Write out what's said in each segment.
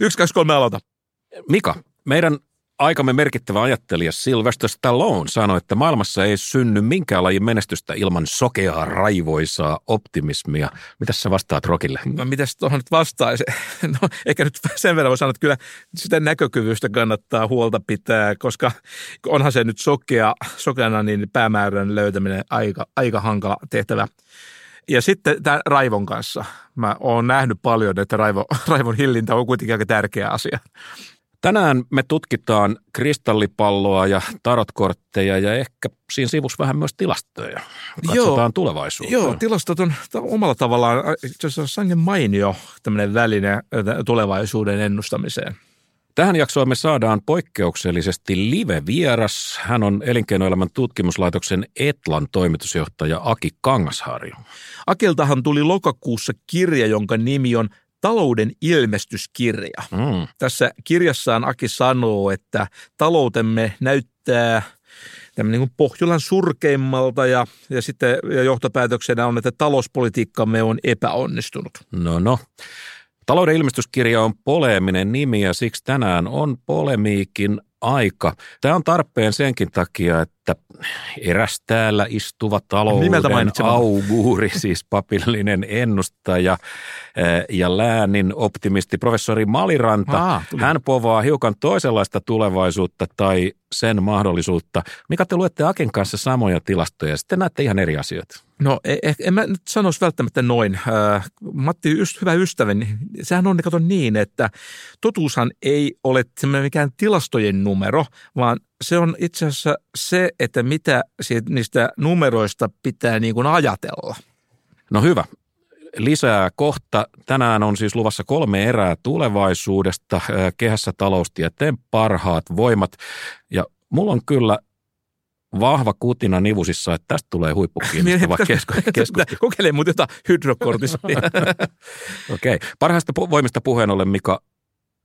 Yksi, kaksi, kolme, aloita. Mika, meidän aikamme merkittävä ajattelija Sylvester Stallone sanoi, että maailmassa ei synny minkään lajin menestystä ilman sokeaa, raivoisaa optimismia. Mitä sä vastaat Rokille? No mitäs tuohon nyt vastaisi? No ehkä nyt sen verran voi sanoa, että kyllä sitä näkökyvystä kannattaa huolta pitää, koska onhan se nyt sokea, sokeana niin päämäärän löytäminen aika, aika hankala tehtävä. Ja sitten tämän raivon kanssa. Mä oon nähnyt paljon, että raivo, raivon hillintä on kuitenkin aika tärkeä asia. Tänään me tutkitaan kristallipalloa ja tarotkortteja ja ehkä siinä sivussa vähän myös tilastoja. Katsotaan joo, tulevaisuuteen. Joo, tilastot on omalla tavallaan itse asiassa sangen mainio tämmöinen väline tulevaisuuden ennustamiseen. Tähän jaksoon me saadaan poikkeuksellisesti live-vieras. Hän on Elinkeinoelämän tutkimuslaitoksen Etlan toimitusjohtaja Aki Kangasharju. Akiltahan tuli lokakuussa kirja, jonka nimi on talouden ilmestyskirja. Mm. Tässä kirjassaan Aki sanoo, että taloutemme näyttää niin Pohjolan surkeimmalta ja, ja sitten ja johtopäätöksenä on, että talouspolitiikkamme on epäonnistunut. No no. Talouden ilmestyskirja on poleeminen nimi ja siksi tänään on polemiikin aika. Tämä on tarpeen senkin takia, että eräs täällä istuva talouden auguuri, siis papillinen ennustaja eh, ja läänin optimisti professori Maliranta, Aa, hän povaa hiukan toisenlaista tulevaisuutta tai sen mahdollisuutta. Mikä te luette Aken kanssa samoja tilastoja, sitten näette ihan eri asioita. No en, e, en mä nyt sanoisi välttämättä noin. Äh, Matti, hyvä ystäväni, sehän on kato niin, että totuushan ei ole mikään tilastojen numero, vaan se on itse asiassa se, että mitä niistä numeroista pitää niin kuin ajatella. No hyvä. Lisää kohta. Tänään on siis luvassa kolme erää tulevaisuudesta, äh, kehässä taloustieteen parhaat voimat. Ja mulla on kyllä vahva kutina nivusissa, että tästä tulee huippukiinnostava keskustelu. Kokeile muuten jotain hydrokortisonia. Okei. Okay. Parhaista voimista puheen ollen, Mika,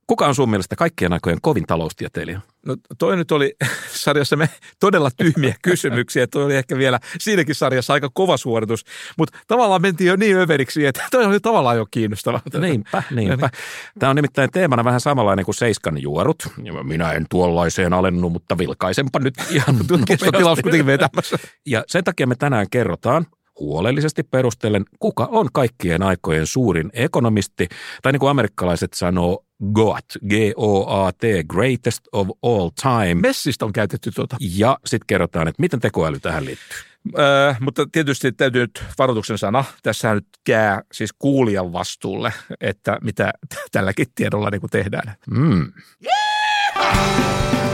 Kuka on sun mielestä kaikkien aikojen kovin taloustieteilijä? No toi nyt oli sarjassa me todella tyhmiä kysymyksiä. Toi oli ehkä vielä siinäkin sarjassa aika kova suoritus. Mutta tavallaan mentiin jo niin överiksi, että toi oli tavallaan jo kiinnostava. Niinpä, niinpä. Tämä on nimittäin teemana vähän samanlainen kuin Seiskan juorut. Minä en tuollaiseen alennu, mutta vilkaisenpa nyt ihan Kestotilaus kuitenkin vetämässä. Ja sen takia me tänään kerrotaan, huolellisesti perustellen, kuka on kaikkien aikojen suurin ekonomisti, tai niin kuin amerikkalaiset sanoo, GOAT, G-O-A-T, greatest of all time. Messistä on käytetty tuota. Ja sitten kerrotaan, että miten tekoäly tähän liittyy. Öö, mutta tietysti täytyy nyt varoituksen sana. Tässä nyt jää siis kuulijan vastuulle, että mitä tälläkin tiedolla niin kuin tehdään. Mm. Yeah!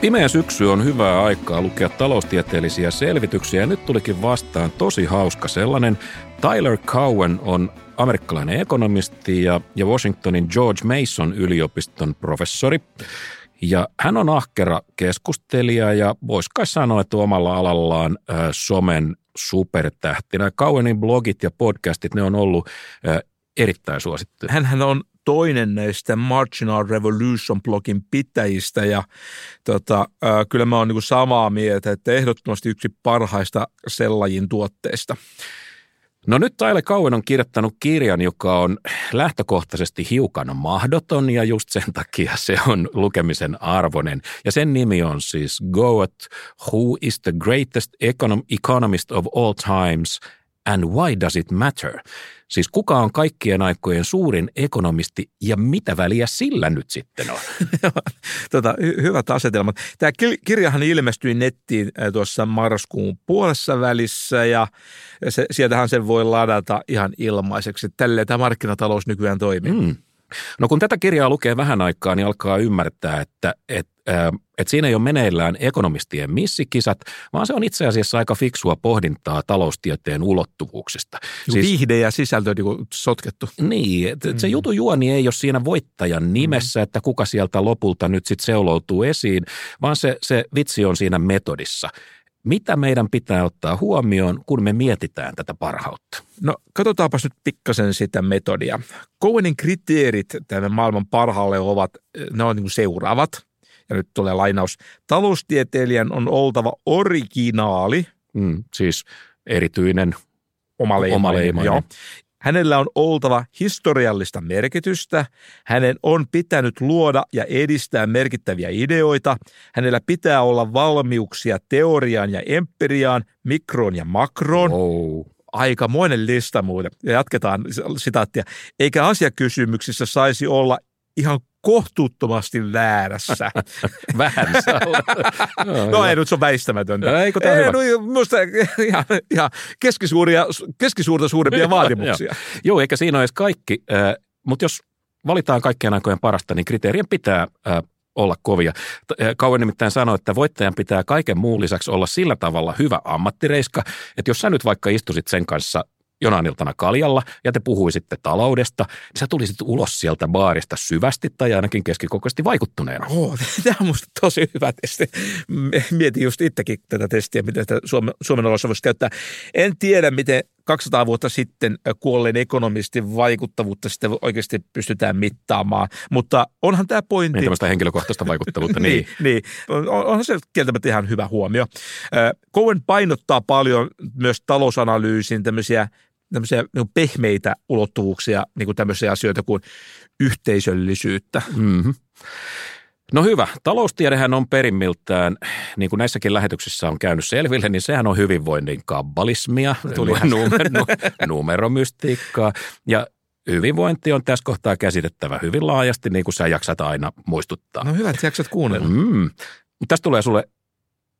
Pimeä syksy on hyvää aikaa lukea taloustieteellisiä selvityksiä ja nyt tulikin vastaan tosi hauska sellainen. Tyler Cowen on amerikkalainen ekonomisti ja, ja Washingtonin George Mason yliopiston professori. Ja hän on ahkera keskustelija ja voisi kai sanoa, että omalla alallaan somen supertähtinä. Cowenin blogit ja podcastit, ne on ollut erittäin suosittuja. Hänhän on toinen näistä Marginal Revolution-blogin pitäjistä ja tota, äh, kyllä mä oon niin samaa mieltä, että ehdottomasti yksi parhaista sellajin tuotteista. No nyt Taile Kauen on kirjoittanut kirjan, joka on lähtökohtaisesti hiukan mahdoton ja just sen takia se on lukemisen arvoinen. Ja sen nimi on siis Goat, Who is the greatest economist of all times and why does it matter? Siis kuka on kaikkien aikojen suurin ekonomisti ja mitä väliä sillä nyt sitten on? tota, hy- hyvät asetelmat. Tämä kirjahan ilmestyi nettiin tuossa marraskuun puolessa välissä ja se, sieltähän sen voi ladata ihan ilmaiseksi. Tälleen tämä markkinatalous nykyään toimii. Mm. No kun tätä kirjaa lukee vähän aikaa, niin alkaa ymmärtää, että, että että siinä ei ole meneillään ekonomistien missikisat, vaan se on itse asiassa aika fiksua pohdintaa taloustieteen ulottuvuuksista. Siis, Viihde ja sisältö niin sotkettu. Niin, että mm. se jutun juoni ei ole siinä voittajan nimessä, mm. että kuka sieltä lopulta nyt sitten seuloutuu esiin, vaan se, se vitsi on siinä metodissa. Mitä meidän pitää ottaa huomioon, kun me mietitään tätä parhautta? No katsotaanpas nyt pikkasen sitä metodia. Cohenin kriteerit tämän maailman parhaalle ovat, ne on niin seuraavat. Ja nyt tulee lainaus. Taloustieteilijän on oltava originaali. Mm, siis erityinen, Omaleimainen. Omaleimainen. Joo. Hänellä on oltava historiallista merkitystä, hänen on pitänyt luoda ja edistää merkittäviä ideoita, hänellä pitää olla valmiuksia teoriaan ja empiriaan, mikroon ja makroon. wow. Aikamoinen lista muuten. Ja jatketaan sitaattia. Eikä asiakysymyksissä saisi olla ihan kohtuuttomasti väärässä. vähän olla. No ei nyt se on väistämätöntä. Eikö tää ei, hyvä? no, minusta ihan, ihan keskisuuria, keskisuurta suurempia vaatimuksia. Joo, eikä siinä ole edes kaikki, äh, mutta jos valitaan kaikkien aikojen parasta, niin kriteerien pitää äh, olla kovia. Äh, Kauan nimittäin sanoi, että voittajan pitää kaiken muun lisäksi olla sillä tavalla hyvä ammattireiska, että jos sä nyt vaikka istusit sen kanssa jonain iltana kaljalla ja te puhuisitte taloudesta, niin sä tulisit ulos sieltä baarista syvästi tai ainakin keskikokoisesti vaikuttuneena. Oh, tämä on musta tosi hyvä testi. Mietin just itsekin tätä testiä, miten sitä Suomen, Suomen olossa voisi käyttää. En tiedä, miten 200 vuotta sitten kuolleen ekonomistin vaikuttavuutta sitten oikeasti pystytään mittaamaan, mutta onhan tämä pointti. Niin tämmöistä henkilökohtaista vaikuttavuutta. niin, niin. niin. On- Onhan se kieltämättä ihan hyvä huomio. Cohen painottaa paljon myös talousanalyysin tämmöisiä, tämmöisiä niin pehmeitä ulottuvuuksia, niin kuin tämmöisiä asioita kuin yhteisöllisyyttä. Mm-hmm. No hyvä. Taloustiedehän on perimmiltään, niin kuin näissäkin lähetyksissä on käynyt selville, niin sehän on hyvinvoinnin kabbalismia, Tuli numer- nu- numeromystiikkaa. Ja hyvinvointi on tässä kohtaa käsitettävä hyvin laajasti, niin kuin sä jaksat aina muistuttaa. No hyvä, että jaksat kuunnella. Mm. Tästä tulee sulle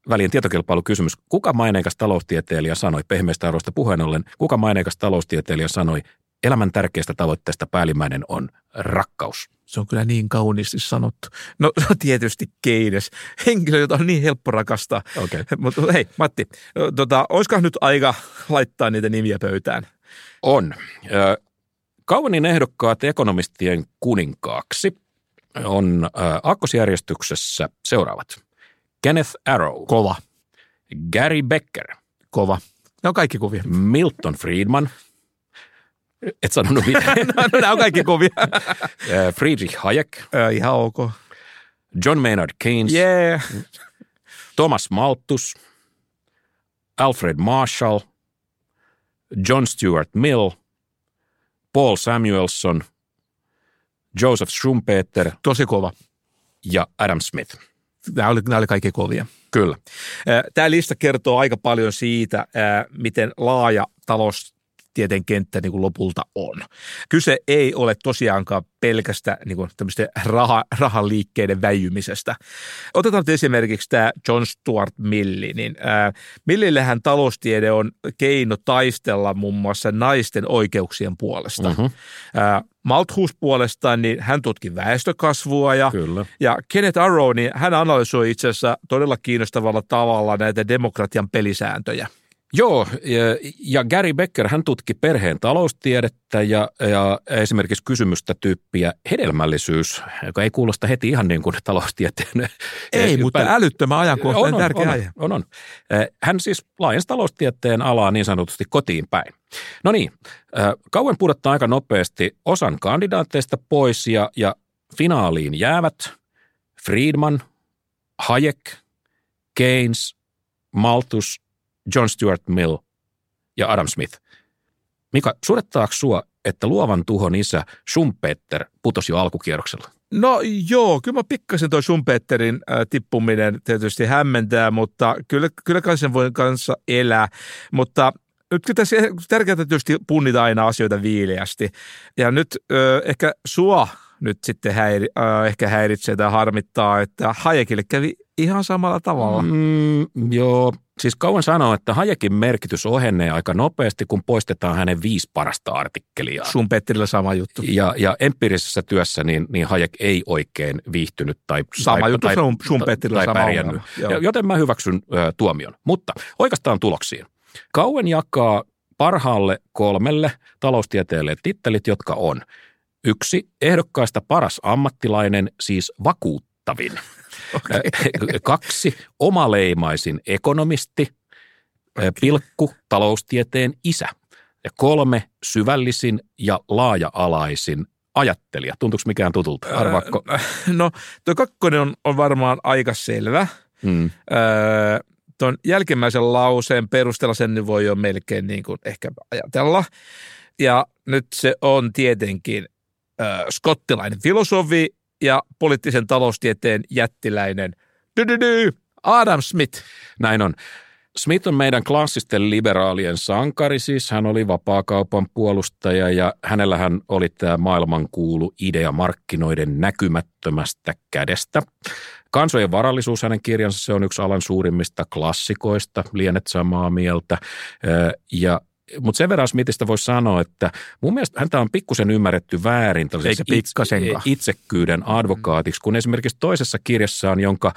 väliin tietokilpailukysymys. Kuka maineikas taloustieteilijä sanoi, pehmeistä arvoista puheen ollen, kuka maineikas taloustieteilijä sanoi, elämän tärkeistä tavoitteista päällimmäinen on rakkaus? Se on kyllä niin kauniisti sanottu. No tietysti Keynes, henkilö, jota on niin helppo rakastaa. Okei. Mutta hei Matti, no, tota, olisikohan nyt aika laittaa niitä nimiä pöytään? On. Kauanin ehdokkaat ekonomistien kuninkaaksi on aakkosjärjestyksessä seuraavat. Kenneth Arrow, Kova, Gary Becker, kova. Ne on kaikki kuvia. Milton Friedman, et sanonut mitään, no, nämä on kaikki kovia. Ö, Friedrich Hayek, Ö, ihan ok. John Maynard Keynes, Yeah. Thomas Malthus, Alfred Marshall, John Stuart Mill, Paul Samuelson, Joseph Schumpeter Tosi kova. ja Adam Smith. Nämä oli, nämä oli kaikki kovia. Kyllä. Tämä lista kertoo aika paljon siitä, miten laaja taloustieteen kenttä niin kuin lopulta on. Kyse ei ole tosiaankaan pelkästä niin kuin raha, rahan liikkeiden väijymisestä. Otetaan nyt esimerkiksi tämä John Stuart Milli. Niin, ää, Millillehän taloustiede on keino taistella muun muassa naisten oikeuksien puolesta. Mhm. Ää, Malthus puolestaan, niin hän tutki väestökasvua ja Kyllä. ja Kenneth Arrow, niin hän analysoi itse asiassa todella kiinnostavalla tavalla näitä demokratian pelisääntöjä. Joo, ja, Gary Becker, hän tutki perheen taloustiedettä ja, ja esimerkiksi kysymystä tyyppiä hedelmällisyys, joka ei kuulosta heti ihan niin kuin taloustieteen. Ei, mutta Päin- älyttömän ajankohtainen on, tärkeä on, aihe. on, on. Eh, Hän siis laajensi taloustieteen alaa niin sanotusti kotiin päin. No niin, eh, kauan pudottaa aika nopeasti osan kandidaateista pois ja, ja finaaliin jäävät Friedman, Hayek, Keynes, Malthus, John Stuart Mill ja Adam Smith. Mika, surettaako sua, että luovan tuhon isä Schumpeter putosi jo alkukierroksella? No joo, kyllä mä pikkasen toi Schumpeterin äh, tippuminen tietysti hämmentää, mutta kyllä, kyllä kai sen voi kanssa elää. Mutta nyt kyllä tässä tärkeää tietysti punnita aina asioita viileästi. Ja nyt äh, ehkä sua nyt sitten häiri, äh, ehkä häiritsee tai harmittaa, että Hayekille kävi ihan samalla tavalla. Mm, joo, siis kauan sanoo, että Hajekin merkitys ohenee aika nopeasti, kun poistetaan hänen viisi parasta artikkelia. Schumpeterilla sama juttu. Ja, ja empiirisessä työssä niin, niin Hayek ei oikein viihtynyt tai, Sama tai, juttu tai, se on Schumpeterilla tai sama pärjännyt. Joten mä hyväksyn ö, tuomion. Mutta oikeastaan tuloksiin. Kauen jakaa parhaalle kolmelle taloustieteelle tittelit, jotka on yksi ehdokkaista paras ammattilainen, siis vakuuttavin. Okei. Kaksi omaleimaisin ekonomisti, ö, pilkku taloustieteen isä. Ja kolme, syvällisin ja laaja-alaisin ajattelija. Tuntuuko mikään tutulta? Arvaakko? No, tuo kakkonen on, on varmaan aika selvä. Mm. Öö, tuon jälkimmäisen lauseen perusteella sen voi jo melkein niin kuin ehkä ajatella. Ja nyt se on tietenkin öö, skottilainen filosofi ja poliittisen taloustieteen jättiläinen dydydy, Adam Smith. Näin on. Smith on meidän klassisten liberaalien sankari, siis hän oli vapaakaupan puolustaja ja hänellähän oli tämä maailmankuulu idea markkinoiden näkymättömästä kädestä. Kansojen varallisuus hänen kirjansa, se on yksi alan suurimmista klassikoista, lienet samaa mieltä. Ja mutta sen verran Smithistä voisi sanoa, että mun mielestä häntä on pikkusen ymmärretty väärin Eikä pikkasenkaan. itsekkyyden advokaatiksi, kun esimerkiksi toisessa kirjassaan, jonka,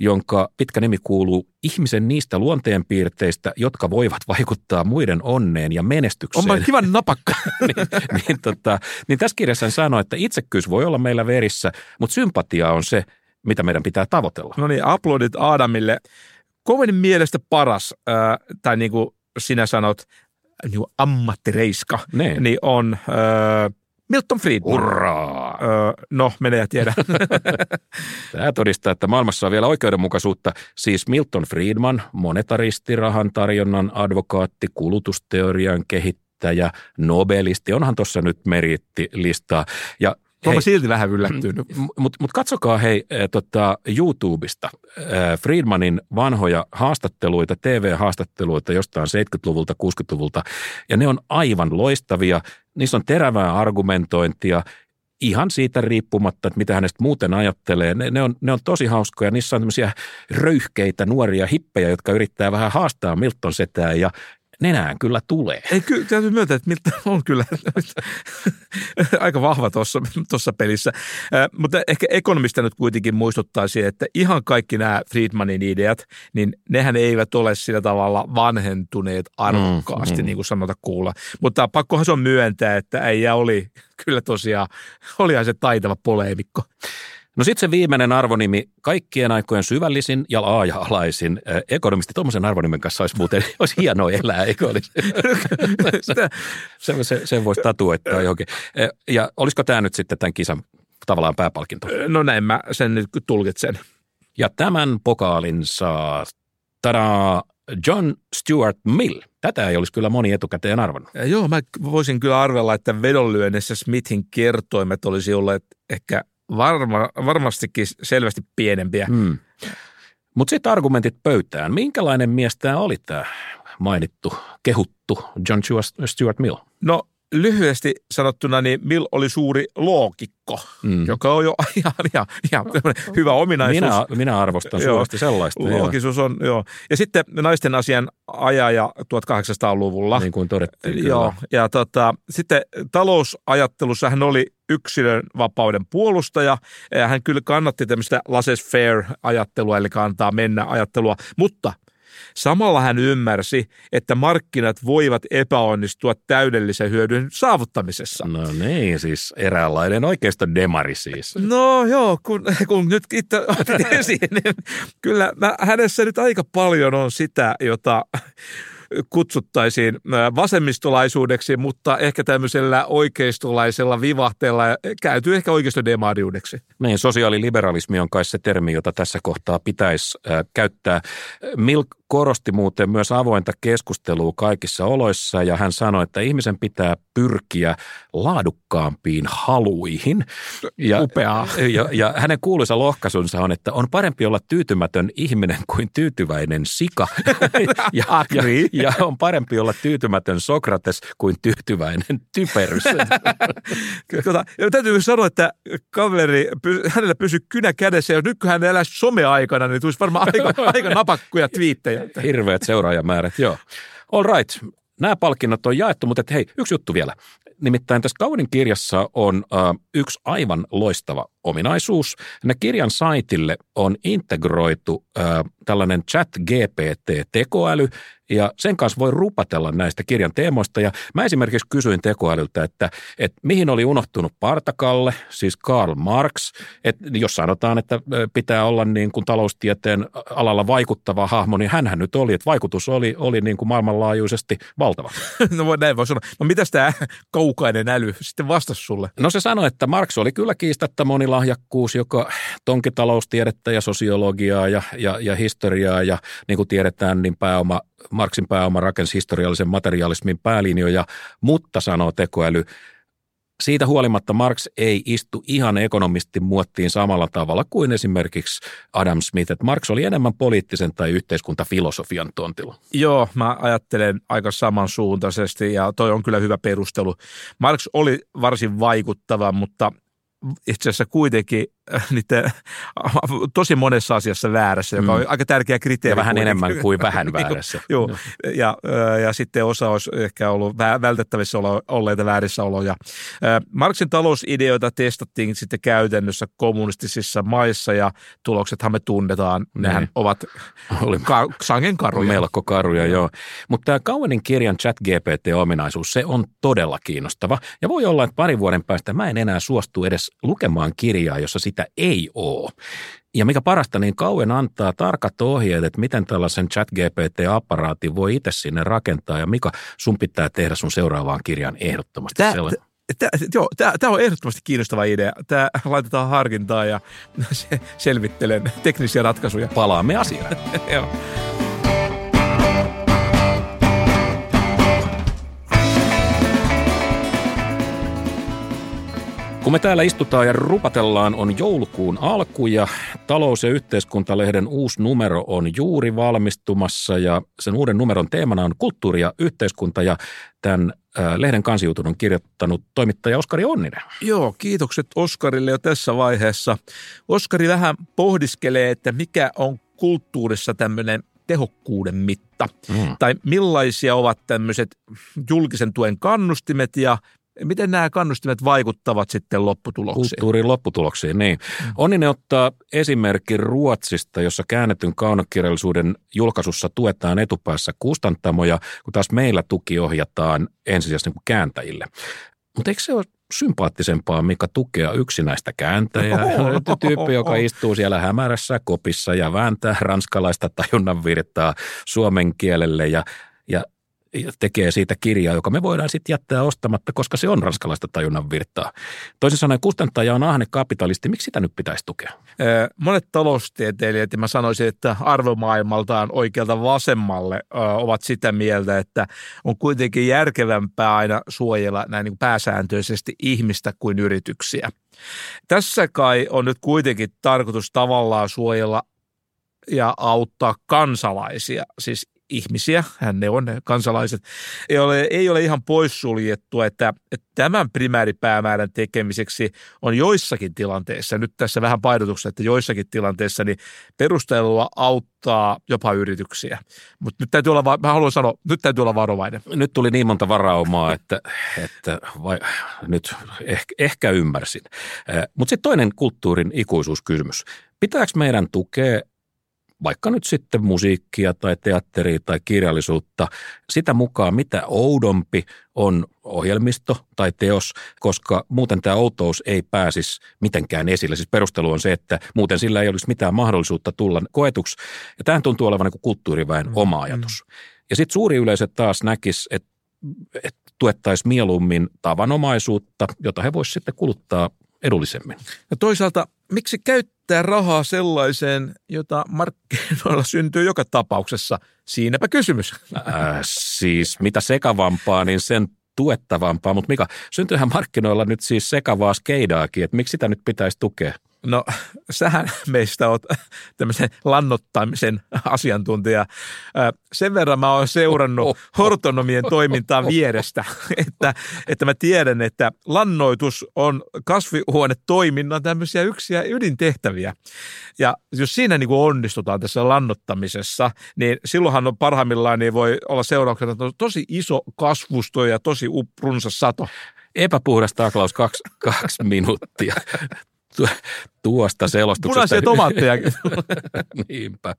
jonka pitkä nimi kuuluu Ihmisen niistä luonteenpiirteistä, jotka voivat vaikuttaa muiden onneen ja menestykseen. Onpa kivan napakka. niin, niin, tota, niin tässä kirjassa hän sanoo, että itsekkyys voi olla meillä verissä, mutta sympatia on se, mitä meidän pitää tavoitella. No niin, aplodit Adamille. Kovin mielestä paras, äh, tai niin kuin sinä sanot, niin ammattireiska, Ne. niin on äh, Milton Friedman. Hurraa! Äh, no, mene ja tiedä. Tämä todistaa, että maailmassa on vielä oikeudenmukaisuutta. Siis Milton Friedman, monetaristi, rahan tarjonnan advokaatti, kulutusteorian kehittäjä, nobelisti. Onhan tuossa nyt meriittilistaa. Ja Olen hei, silti vähän yllättynyt. Mutta mut katsokaa hei äh, tota, YouTubesta äh, Friedmanin vanhoja haastatteluita, TV-haastatteluita jostain 70-luvulta, 60-luvulta, ja ne on aivan loistavia. Niissä on terävää argumentointia, ihan siitä riippumatta, että mitä hänestä muuten ajattelee. Ne, ne, on, ne on tosi hauskoja. Niissä on tämmöisiä röyhkeitä nuoria hippejä, jotka yrittää vähän haastaa Milton setää ja nenään kyllä tulee. Ei, kyllä täytyy myöntää, että Milton on kyllä aika vahva tuossa, tuossa pelissä. Äh, mutta ehkä ekonomista nyt kuitenkin muistuttaisi, että ihan kaikki nämä Friedmanin ideat, niin nehän eivät ole sillä tavalla vanhentuneet arvokkaasti, Mm, mm, mm. niin kuin sanota kuulla. Mutta pakkohan se on myöntää, että äijä oli kyllä tosiaan, olihan se taitava poleemikko. No sitten se viimeinen arvonimi, kaikkien aikojen syvällisin ja laaja-alaisin äh, ekonomisti. Tuommoisen arvonimen kanssa olisi muuten olisi hienoa elää, eikö olisi? Se, se, sen voisi tatuoittaa johonkin. Ja olisiko tämä nyt sitten tämän kisan tavallaan pääpalkinto? no näin mä sen nyt tulkitsen. Ja tämän pokaalin saa tada, John Stuart Mill. Tätä ei olisi kyllä moni etukäteen arvannut. Ja joo, mä voisin kyllä arvella, että vedonlyönnissä Smithin kertoimet olisi olleet ehkä varma, varmastikin selvästi pienempiä. Hmm. Mutta sitten argumentit pöytään. Minkälainen mies tämä oli tämä mainittu, kehuttu John Stuart Mill? No lyhyesti sanottuna, niin Mill oli suuri loogikko, Mm. joka on jo ihan, ihan, ihan hyvä ominaisuus. Minä, minä arvostan suuresti sellaista. Loogisuus on, joo. Ja sitten naisten asian ajaja 1800-luvulla. Niin kuin todettiin. Kyllä. Joo, ja tota, sitten talousajattelussa hän oli yksilön vapauden puolustaja. Ja hän kyllä kannatti tämmöistä laissez-faire-ajattelua, eli antaa mennä ajattelua, mutta samalla hän ymmärsi, että markkinat voivat epäonnistua täydellisen hyödyn saavuttamisessa. No niin, siis eräänlainen oikeisto demari siis. No joo, kun, kun nyt itse otit esiin, niin kyllä mä, hänessä nyt aika paljon on sitä, jota kutsuttaisiin ää, vasemmistolaisuudeksi, mutta ehkä tämmöisellä oikeistolaisella vivahteella käytyy ehkä oikeistodemariudeksi. Niin, sosiaaliliberalismi on kai se termi, jota tässä kohtaa pitäisi äh, käyttää. Milk korosti muuten myös avointa keskustelua kaikissa oloissa ja hän sanoi, että ihmisen pitää pyrkiä laadukkaampiin haluihin. Ja, Upeaa. Ja, ja hänen kuuluisa lohkaisunsa on, että on parempi olla tyytymätön ihminen kuin tyytyväinen sika. ja, ja, ja on parempi olla tyytymätön Sokrates kuin tyytyväinen typerys. Tota, täytyy sanoa, että kaveri, hänellä pysyi kynä kädessä, ja nyt kun hän eläisi someaikana, niin tulisi varmaan aika, aika napakkuja twiittejä. Hirveät seuraajamäärät, joo. All right. Nämä palkinnot on jaettu, mutta hei, yksi juttu vielä. Nimittäin tässä Kaudin kirjassa on äh, yksi aivan loistava ominaisuus. Ne kirjan saitille on integroitu äh, tällainen chat GPT-tekoäly, ja sen kanssa voi rupatella näistä kirjan teemoista. Ja mä esimerkiksi kysyin tekoälyltä, että, että mihin oli unohtunut Partakalle, siis Karl Marx, että jos sanotaan, että pitää olla niin kuin taloustieteen alalla vaikuttava hahmo, niin hänhän nyt oli, että vaikutus oli, oli niin kuin maailmanlaajuisesti valtava. No voi näin voi sanoa. No mitäs tämä kaukainen äly sitten vastasi sulle? No se sanoi, että Marx oli kyllä kiistatta monilahjakkuus, joka tonki taloustiedettä ja sosiologiaa ja, ja, ja historiaa ja niin kuin tiedetään, niin pääoma Marksin pääoma rakensi historiallisen materialismin päälinjoja, mutta sanoo tekoäly, siitä huolimatta Marx ei istu ihan ekonomistin muottiin samalla tavalla kuin esimerkiksi Adam Smith. Että Marx oli enemmän poliittisen tai yhteiskuntafilosofian tontilla. Joo, mä ajattelen aika samansuuntaisesti ja toi on kyllä hyvä perustelu. Marx oli varsin vaikuttava, mutta itse asiassa kuitenkin niiden, tosi monessa asiassa väärässä, joka on mm. aika tärkeä kriteeri. Ja vähän kuitenkin. enemmän kuin vähän niin väärässä. Joo, ja, ja sitten osa olisi ehkä ollut vältettävissä olleita väärissä oloja. Marksin talousideoita testattiin sitten käytännössä kommunistisissa maissa ja tuloksethan me tunnetaan. Nehän ne. ovat Oli, ka- sangen karuja. Melko karuja, joo. Mutta tämä Kauenin kirjan chat GPT-ominaisuus, se on todella kiinnostava. Ja voi olla, että pari vuoden päästä mä en enää suostu edes lukemaan kirjaa, jossa sitä ei ole. Ja mikä parasta, niin Kauen antaa tarkat ohjeet, että miten tällaisen chat GPT-apparaatin voi itse sinne rakentaa. Ja mikä sun pitää tehdä sun seuraavaan kirjaan ehdottomasti Tää, sellainen. Tämä, joo, tämä, tämä on ehdottomasti kiinnostava idea. Tämä laitetaan harkintaan ja selvittelen teknisiä ratkaisuja. Palaamme asiaan. joo. Kun me täällä istutaan ja rupatellaan, on joulukuun alku ja talous- ja yhteiskuntalehden uusi numero on juuri valmistumassa ja sen uuden numeron teemana on kulttuuri ja yhteiskunta ja tämän lehden kansiutun on kirjoittanut toimittaja Oskari Onninen. Joo, kiitokset Oskarille jo tässä vaiheessa. Oskari vähän pohdiskelee, että mikä on kulttuurissa tämmöinen tehokkuuden mitta? Mm. Tai millaisia ovat tämmöiset julkisen tuen kannustimet ja Miten nämä kannustimet vaikuttavat sitten lopputuloksiin? Kulttuurin lopputuloksiin, niin. Mm. Onninen ottaa esimerkki Ruotsista, jossa käännetyn kaunokirjallisuuden julkaisussa tuetaan etupäässä kustantamoja, kun taas meillä tuki ohjataan ensisijaisesti niin kääntäjille. Mutta eikö se ole sympaattisempaa, mikä tukea yksinäistä kääntäjää? Tyyppi, joka istuu siellä hämärässä kopissa ja vääntää ranskalaista tajunnan virtaa suomen kielelle ja ja tekee siitä kirjaa, joka me voidaan sitten jättää ostamatta, koska se on ranskalaista tajunnan virtaa. Toisin sanoen kustantaja on ahne kapitalisti, miksi sitä nyt pitäisi tukea? Monet taloustieteilijät, ja mä sanoisin, että arvomaailmaltaan oikealta vasemmalle ovat sitä mieltä, että on kuitenkin järkevämpää aina suojella näin niin pääsääntöisesti ihmistä kuin yrityksiä. Tässä kai on nyt kuitenkin tarkoitus tavallaan suojella ja auttaa kansalaisia, siis ihmisiä, hän ne on ne kansalaiset, ei ole, ei ole ihan poissuljettu, että, että tämän primääripäämäärän tekemiseksi on joissakin tilanteissa, nyt tässä vähän painotuksessa, että joissakin tilanteissa, niin perustelua auttaa jopa yrityksiä. Mutta nyt täytyy olla, mä haluan sanoa, nyt täytyy olla varovainen. Nyt tuli niin monta varaumaa, että, että vai, nyt ehkä, ehkä ymmärsin. Mutta sitten toinen kulttuurin ikuisuuskysymys. Pitääkö meidän tukea vaikka nyt sitten musiikkia tai teatteria tai kirjallisuutta, sitä mukaan mitä oudompi on ohjelmisto tai teos, koska muuten tämä outous ei pääsisi mitenkään esille. Siis perustelu on se, että muuten sillä ei olisi mitään mahdollisuutta tulla koetuksi. Ja tähän tuntuu olevan niin kulttuuriväen mm, oma ajatus. Mm. Ja sitten suuri yleisö taas näkisi, että, että tuettaisiin mieluummin tavanomaisuutta, jota he voisivat sitten kuluttaa edullisemmin. Ja toisaalta, miksi käyttää rahaa sellaiseen, jota markkinoilla syntyy joka tapauksessa? Siinäpä kysymys. Äh, siis mitä sekavampaa, niin sen tuettavampaa. Mutta mikä, syntyyhän markkinoilla nyt siis sekavaa skeidaakin, että miksi sitä nyt pitäisi tukea? No, sähän meistä oot tämmöisen lannottamisen asiantuntija. Sen verran mä oon seurannut hortonomien toimintaa vierestä, että, että mä tiedän, että lannoitus on kasvihuonetoiminnan tämmöisiä yksiä ydintehtäviä. Ja jos siinä niin kuin onnistutaan tässä lannottamisessa, niin silloinhan on parhaimmillaan niin voi olla seurauksena tosi iso kasvusto ja tosi runsas sato. Epäpuhdas taklaus kaksi, kaksi minuuttia. Tuosta selostuksesta. Punaisia tomaatteja. Niinpä.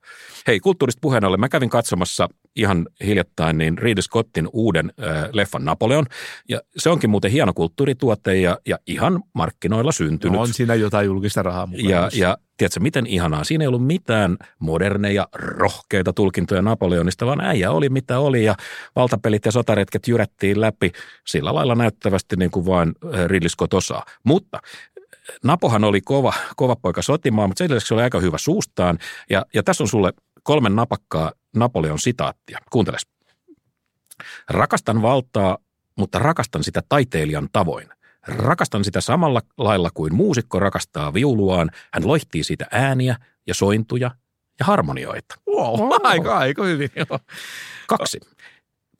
Hei, kulttuurista puheen ollen. Mä kävin katsomassa ihan hiljattain niin Ridley Scottin uuden äh, leffan Napoleon. Ja se onkin muuten hieno kulttuurituote ja, ja ihan markkinoilla syntynyt. No on siinä jotain julkista rahaa mukana. Ja, ja tiedätkö, miten ihanaa. Siinä ei ollut mitään moderneja, rohkeita tulkintoja Napoleonista, vaan äijä oli mitä oli ja valtapelit ja sotaretket jyrättiin läpi sillä lailla näyttävästi niin kuin vain Ridley Scott osaa. Mutta Napohan oli kova, kova poika sotimaan, mutta sen lisäksi se oli aika hyvä suustaan. Ja, ja tässä on sulle kolmen napakkaa Napoleon sitaattia. Kuunteles. Rakastan valtaa, mutta rakastan sitä taiteilijan tavoin. Rakastan sitä samalla lailla kuin muusikko rakastaa viuluaan. Hän loihtii siitä ääniä ja sointuja ja harmonioita. Wow, aika, aika hyvin. Joo. Kaksi.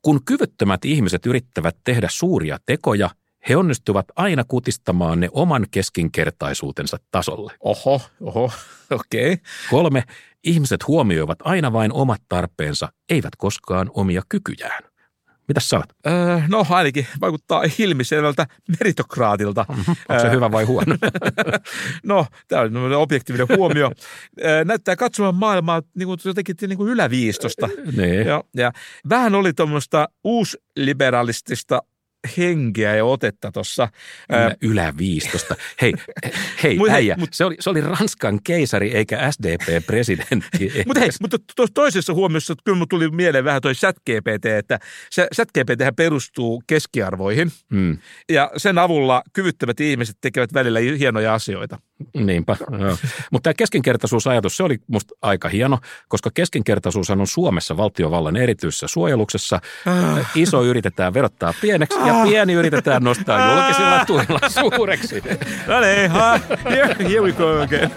Kun kyvyttömät ihmiset yrittävät tehdä suuria tekoja, he onnistuvat aina kutistamaan ne oman keskinkertaisuutensa tasolle. Oho, oho, okei. Okay. Kolme. Ihmiset huomioivat aina vain omat tarpeensa, eivät koskaan omia kykyjään. Mitäs sanot? Öö, no ainakin vaikuttaa ilmiselvältä meritokraatilta. Mm-hmm. Onko se öö, hyvä vai huono? no, tämä on objektiivinen huomio. Öö, näyttää katsomaan maailmaa niin kuin jotenkin niin kuin yläviistosta. Niin. Ja, ja vähän oli tuommoista uusliberalistista henkeä ja otetta tuossa. Ylä, yläviistosta. Hei, hei mut, äijä, mut, se, oli, se oli Ranskan keisari eikä SDP-presidentti. mutta hei, mutta tuossa toisessa huomiossa kyllä mun tuli mieleen vähän toi ChatGPT, että ChatGPT perustuu keskiarvoihin mm. ja sen avulla kyvyttömät ihmiset tekevät välillä hienoja asioita. Niinpä, Mutta tämä keskinkertaisuusajatus, se oli musta aika hieno, koska keskinkertaisuus on Suomessa valtiovallan erityisessä suojeluksessa. Ah. Iso yritetään verottaa pieneksi. Ja pieni yritetään nostaa julkisilla tuilla suureksi. no niin, here, here we go again.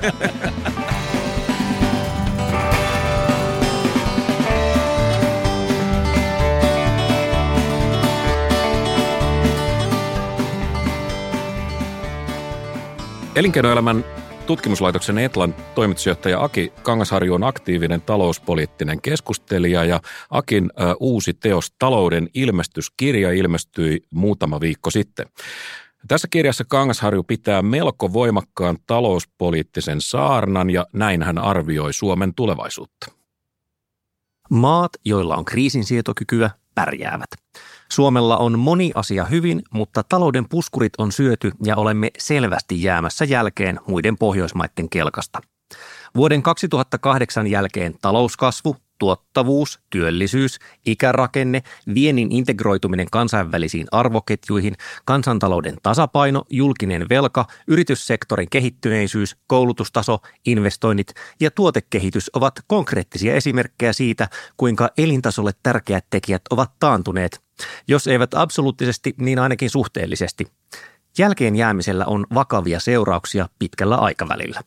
Elinkeinoelämän tutkimuslaitoksen Etlan toimitusjohtaja Aki Kangasharju on aktiivinen talouspoliittinen keskustelija ja Akin ä, uusi teos Talouden ilmestyskirja ilmestyi muutama viikko sitten. Tässä kirjassa Kangasharju pitää melko voimakkaan talouspoliittisen saarnan ja näin hän arvioi Suomen tulevaisuutta. Maat, joilla on kriisinsietokykyä, pärjäävät. Suomella on moni asia hyvin, mutta talouden puskurit on syöty ja olemme selvästi jäämässä jälkeen muiden Pohjoismaiden kelkasta. Vuoden 2008 jälkeen talouskasvu, tuottavuus, työllisyys, ikärakenne, viennin integroituminen kansainvälisiin arvoketjuihin, kansantalouden tasapaino, julkinen velka, yrityssektorin kehittyneisyys, koulutustaso, investoinnit ja tuotekehitys ovat konkreettisia esimerkkejä siitä, kuinka elintasolle tärkeät tekijät ovat taantuneet, jos eivät absoluuttisesti, niin ainakin suhteellisesti. Jälkeen jäämisellä on vakavia seurauksia pitkällä aikavälillä.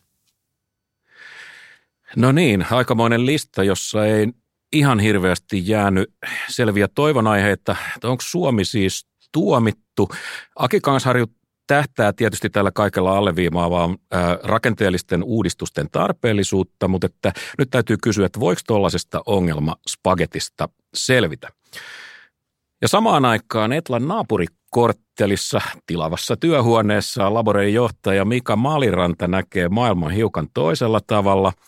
No niin, aikamoinen lista, jossa ei ihan hirveästi jäänyt selviä toivonaiheita. Onko Suomi siis tuomittu? Aki Kansharju tähtää tietysti tällä kaikella alleviimaavaan rakenteellisten uudistusten tarpeellisuutta, mutta että nyt täytyy kysyä, että voiko tuollaisesta ongelma spagetista selvitä? Ja samaan aikaan Etlan naapurikorttelissa tilavassa työhuoneessa laboreen johtaja Mika Maliranta näkee maailman hiukan toisella tavalla –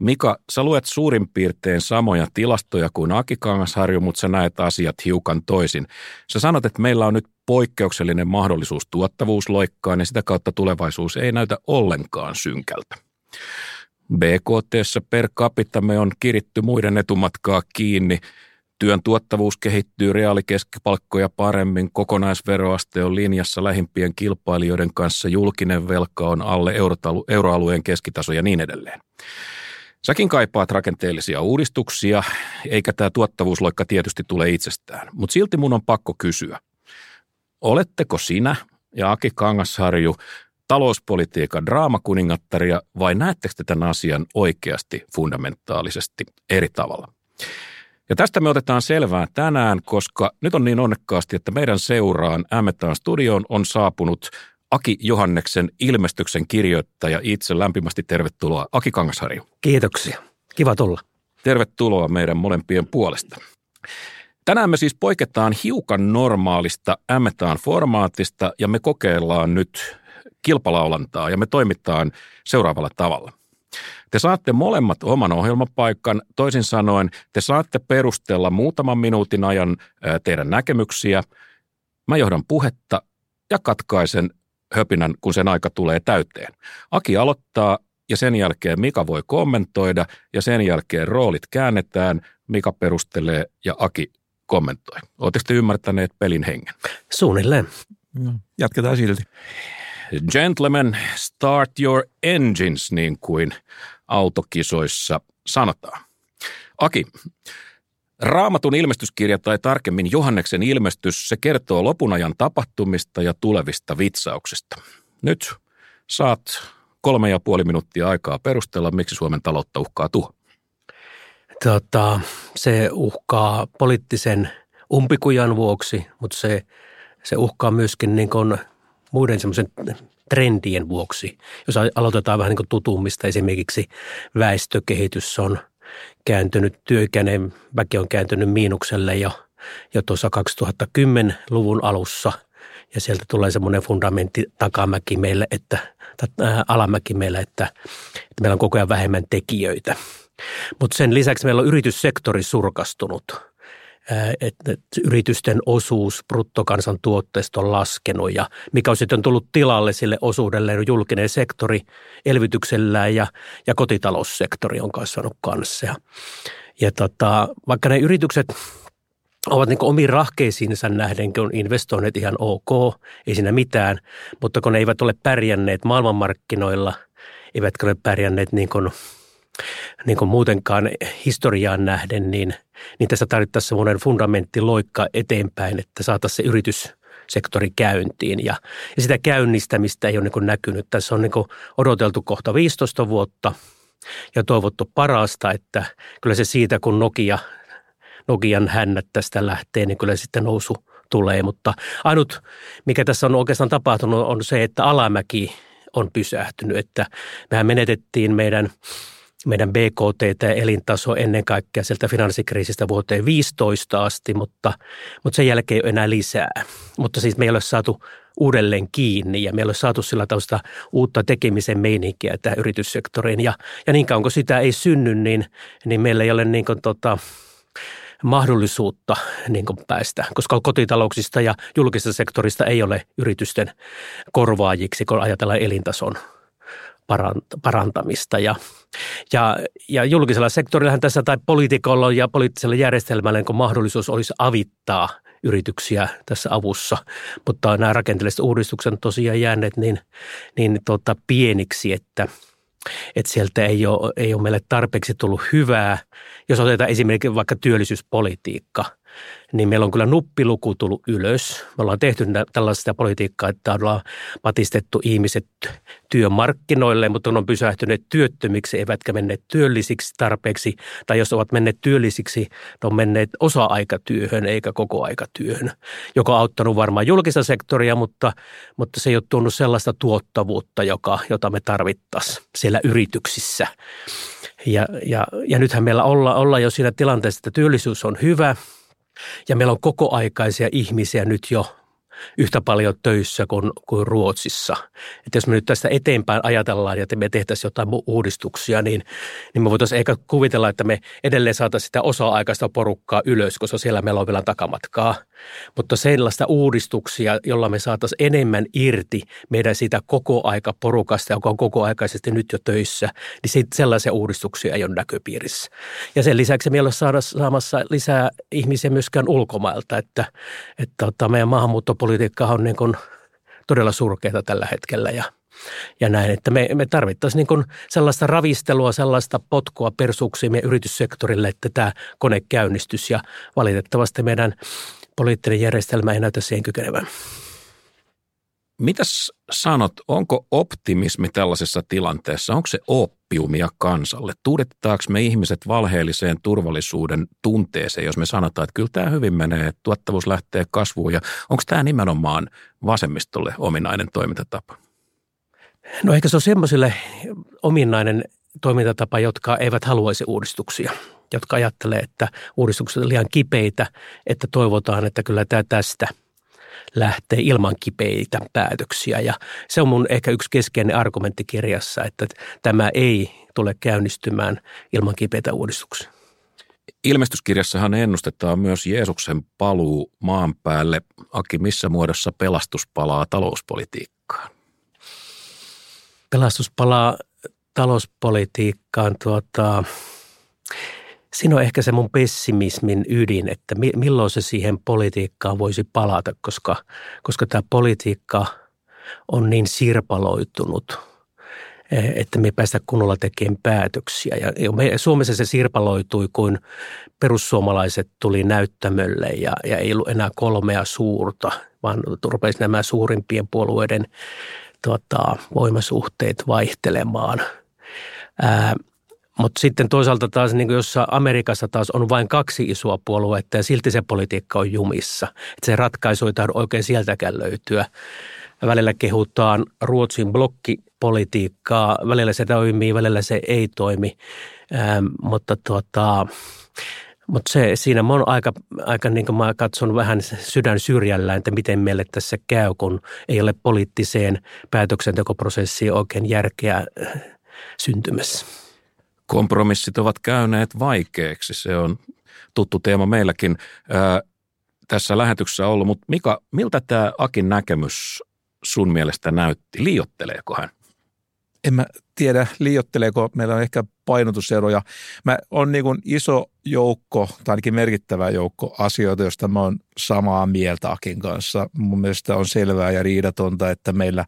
Mika, sä luet suurin piirtein samoja tilastoja kuin Aki Kangasharju, mutta sä näet asiat hiukan toisin. Sä sanot, että meillä on nyt poikkeuksellinen mahdollisuus tuottavuusloikkaan ja sitä kautta tulevaisuus ei näytä ollenkaan synkältä. BKT per capita me on kiritty muiden etumatkaa kiinni. Työn tuottavuus kehittyy reaalikeskipalkkoja paremmin, kokonaisveroaste on linjassa lähimpien kilpailijoiden kanssa, julkinen velka on alle euroalueen keskitaso ja niin edelleen. Säkin kaipaat rakenteellisia uudistuksia, eikä tämä tuottavuusloikka tietysti tule itsestään. Mutta silti mun on pakko kysyä, oletteko sinä ja Aki Kangasharju talouspolitiikan draamakuningattaria vai näettekö te tämän asian oikeasti fundamentaalisesti eri tavalla? Ja tästä me otetaan selvää tänään, koska nyt on niin onnekkaasti, että meidän seuraan Ämmetään studioon on saapunut Aki Johanneksen ilmestyksen kirjoittaja itse lämpimästi tervetuloa. Aki Kangasharju. Kiitoksia. Kiva tulla. Tervetuloa meidän molempien puolesta. Tänään me siis poiketaan hiukan normaalista ämmetään formaatista ja me kokeillaan nyt kilpalaulantaa ja me toimitaan seuraavalla tavalla. Te saatte molemmat oman ohjelmapaikan, toisin sanoen te saatte perustella muutaman minuutin ajan teidän näkemyksiä. Mä johdan puhetta ja katkaisen höpinän, kun sen aika tulee täyteen. Aki aloittaa ja sen jälkeen Mika voi kommentoida ja sen jälkeen roolit käännetään, Mika perustelee ja Aki kommentoi. Oletteko te ymmärtäneet pelin hengen? Suunnilleen. No, jatketaan silti. Gentlemen, start your engines, niin kuin autokisoissa sanotaan. Aki, Raamatun ilmestyskirja tai tarkemmin Johanneksen ilmestys, se kertoo lopunajan tapahtumista ja tulevista vitsauksista. Nyt saat kolme ja puoli minuuttia aikaa perustella, miksi Suomen taloutta uhkaa tuho. Tota, se uhkaa poliittisen umpikujan vuoksi, mutta se, se uhkaa myöskin niin kuin muiden semmoisen trendien vuoksi. Jos aloitetaan vähän niin kuin tutummista, esimerkiksi väestökehitys on kääntynyt, työikäinen väki on kääntynyt miinukselle jo, jo tuossa 2010-luvun alussa – ja sieltä tulee semmoinen fundamentti takamäki meille, että, äh, alamäki meille, että, että meillä on koko ajan vähemmän tekijöitä. Mutta sen lisäksi meillä on yrityssektori surkastunut – että yritysten osuus bruttokansantuotteesta on laskenut ja mikä on sitten tullut tilalle sille osuudelle julkinen sektori elvytyksellään ja, ja kotitaloussektori on kasvanut kanssa. Ja, ja tota, vaikka ne yritykset ovat niin omiin rahkeisiinsa nähden, kun investoineet ihan ok, ei siinä mitään, mutta kun ne eivät ole pärjänneet maailmanmarkkinoilla, eivätkä ole pärjänneet niin kuin, niin kuin muutenkaan historiaan nähden, niin, niin tässä tarvittaisiin semmoinen fundamenttiloikka eteenpäin, että saataisiin se yrityssektori käyntiin. Ja, ja sitä käynnistämistä ei ole niin näkynyt. Tässä on niin odoteltu kohta 15 vuotta ja toivottu parasta, että kyllä se siitä, kun Nokia Nokian hännät tästä lähtee, niin kyllä sitten nousu tulee. Mutta ainut, mikä tässä on oikeastaan tapahtunut, on se, että alamäki on pysähtynyt. Että mehän menetettiin meidän meidän BKT ja elintaso ennen kaikkea sieltä finanssikriisistä vuoteen 15 asti, mutta, mutta sen jälkeen ei ole enää lisää. Mutta siis me ei ole saatu uudelleen kiinni ja me ei ole saatu sillä tausta uutta tekemisen meininkiä tähän yrityssektoriin. Ja, ja niin kauan kun sitä ei synny, niin, niin meillä ei ole niin kuin tota, mahdollisuutta niin kuin päästä, koska kotitalouksista ja julkisesta sektorista ei ole yritysten korvaajiksi, kun ajatellaan elintason parantamista. Ja, ja, ja julkisella sektorillahan tässä tai poliitikolla ja poliittisella järjestelmällä niin mahdollisuus olisi avittaa yrityksiä tässä avussa, mutta nämä rakenteelliset uudistukset on tosiaan jääneet niin, niin tota pieniksi, että – että sieltä ei ole, ei ole meille tarpeeksi tullut hyvää. Jos otetaan esimerkiksi vaikka työllisyyspolitiikka – niin meillä on kyllä nuppiluku tullut ylös. Me ollaan tehty tällaista politiikkaa, että ollaan patistettu ihmiset työmarkkinoille, mutta on pysähtyneet työttömiksi, eivätkä menneet työllisiksi tarpeeksi. Tai jos ovat menneet työllisiksi, ne on menneet osa-aikatyöhön eikä koko aikatyöhön, joka on auttanut varmaan julkista sektoria, mutta, mutta se ei ole tuonut sellaista tuottavuutta, joka, jota me tarvittaisiin siellä yrityksissä. Ja, ja, ja nythän meillä olla jo siinä tilanteessa, että työllisyys on hyvä – ja meillä on kokoaikaisia ihmisiä nyt jo yhtä paljon töissä kuin, kuin Ruotsissa. Että jos me nyt tästä eteenpäin ajatellaan ja että me tehtäisiin jotain uudistuksia, niin, niin me voitaisiin eikä kuvitella, että me edelleen saataisiin sitä osa-aikaista porukkaa ylös, koska siellä meillä on vielä takamatkaa. Mutta sellaista uudistuksia, jolla me saataisiin enemmän irti meidän siitä koko aika porukasta, joka on koko aikaisesti nyt jo töissä, niin sellaisia uudistuksia ei ole näköpiirissä. Ja sen lisäksi meillä on saamassa lisää ihmisiä myöskään ulkomailta, että, että, että meidän maahanmuuttopolitiikka on niin kuin todella surkeita tällä hetkellä ja ja näin, että me, me tarvittaisiin niin kuin sellaista ravistelua, sellaista potkua persuuksiin meidän yrityssektorille, että tämä kone käynnistys ja valitettavasti meidän poliittinen järjestelmä ei näytä siihen kykenevän. Mitäs sanot, onko optimismi tällaisessa tilanteessa, onko se oppiumia kansalle? Tuudettaako me ihmiset valheelliseen turvallisuuden tunteeseen, jos me sanotaan, että kyllä tämä hyvin menee, että tuottavuus lähtee kasvuun ja onko tämä nimenomaan vasemmistolle ominainen toimintatapa? No ehkä se on semmoisille ominainen toimintatapa, jotka eivät haluaisi uudistuksia jotka ajattelee, että uudistukset ovat liian kipeitä, että toivotaan, että kyllä tämä tästä. lähteä ilman kipeitä päätöksiä. Ja se on mun ehkä yksi keskeinen argumentti kirjassa, että tämä ei tule käynnistymään ilman kipeitä uudistuksia. Ilmestyskirjassahan ennustetaan myös Jeesuksen paluu maan päälle. Aki, missä muodossa pelastus palaa talouspolitiikkaan? Pelastus palaa talouspolitiikkaan. Tuota, siinä on ehkä se mun pessimismin ydin, että milloin se siihen politiikkaan voisi palata, koska, koska tämä politiikka on niin sirpaloitunut – että me ei päästä kunnolla tekemään päätöksiä. Ja me, Suomessa se sirpaloitui, kun perussuomalaiset tuli näyttämölle ja, ja ei ollut enää kolmea suurta, vaan rupesi nämä suurimpien puolueiden tota, voimasuhteet vaihtelemaan. Mutta sitten toisaalta taas, niin jossa Amerikassa taas on vain kaksi isoa puoluetta ja silti se politiikka on jumissa. Että se ratkaisu ei oikein sieltäkään löytyä. Välillä kehutaan Ruotsin blokkipolitiikkaa, välillä se toimii, välillä se ei toimi, ähm, mutta tuota, mutta se, siinä mä aika, aika niin kuin mä katson vähän sydän syrjällä, että miten meille tässä käy, kun ei ole poliittiseen päätöksentekoprosessiin oikein järkeä äh, syntymässä. Kompromissit ovat käyneet vaikeaksi. Se on tuttu teema meilläkin ää, tässä lähetyksessä ollut. Mutta Mika, miltä tämä Akin näkemys sun mielestä näytti? Liiotteleeko hän? En mä tiedä, liiotteleeko. Meillä on ehkä painotuseroja. Mä on niin iso joukko, tai ainakin merkittävä joukko asioita, joista mä oon samaa mieltä Akin kanssa. Mun mielestä on selvää ja riidatonta, että meillä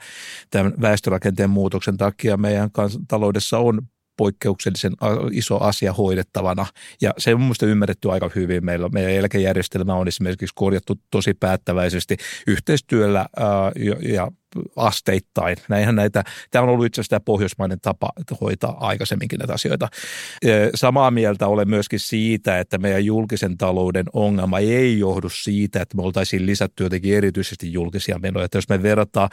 tämän väestörakenteen muutoksen takia meidän taloudessa on poikkeuksellisen iso asia hoidettavana. Ja se on mielestäni ymmärretty aika hyvin. Meillä, meidän eläkejärjestelmä on esimerkiksi korjattu tosi päättäväisesti yhteistyöllä ja, ja asteittain. Näinhän näitä, tämä on ollut itse asiassa pohjoismainen tapa hoitaa aikaisemminkin näitä asioita. Samaa mieltä olen myöskin siitä, että meidän julkisen talouden ongelma ei johdu siitä, että me oltaisiin lisätty jotenkin erityisesti julkisia menoja. Että jos me verrataan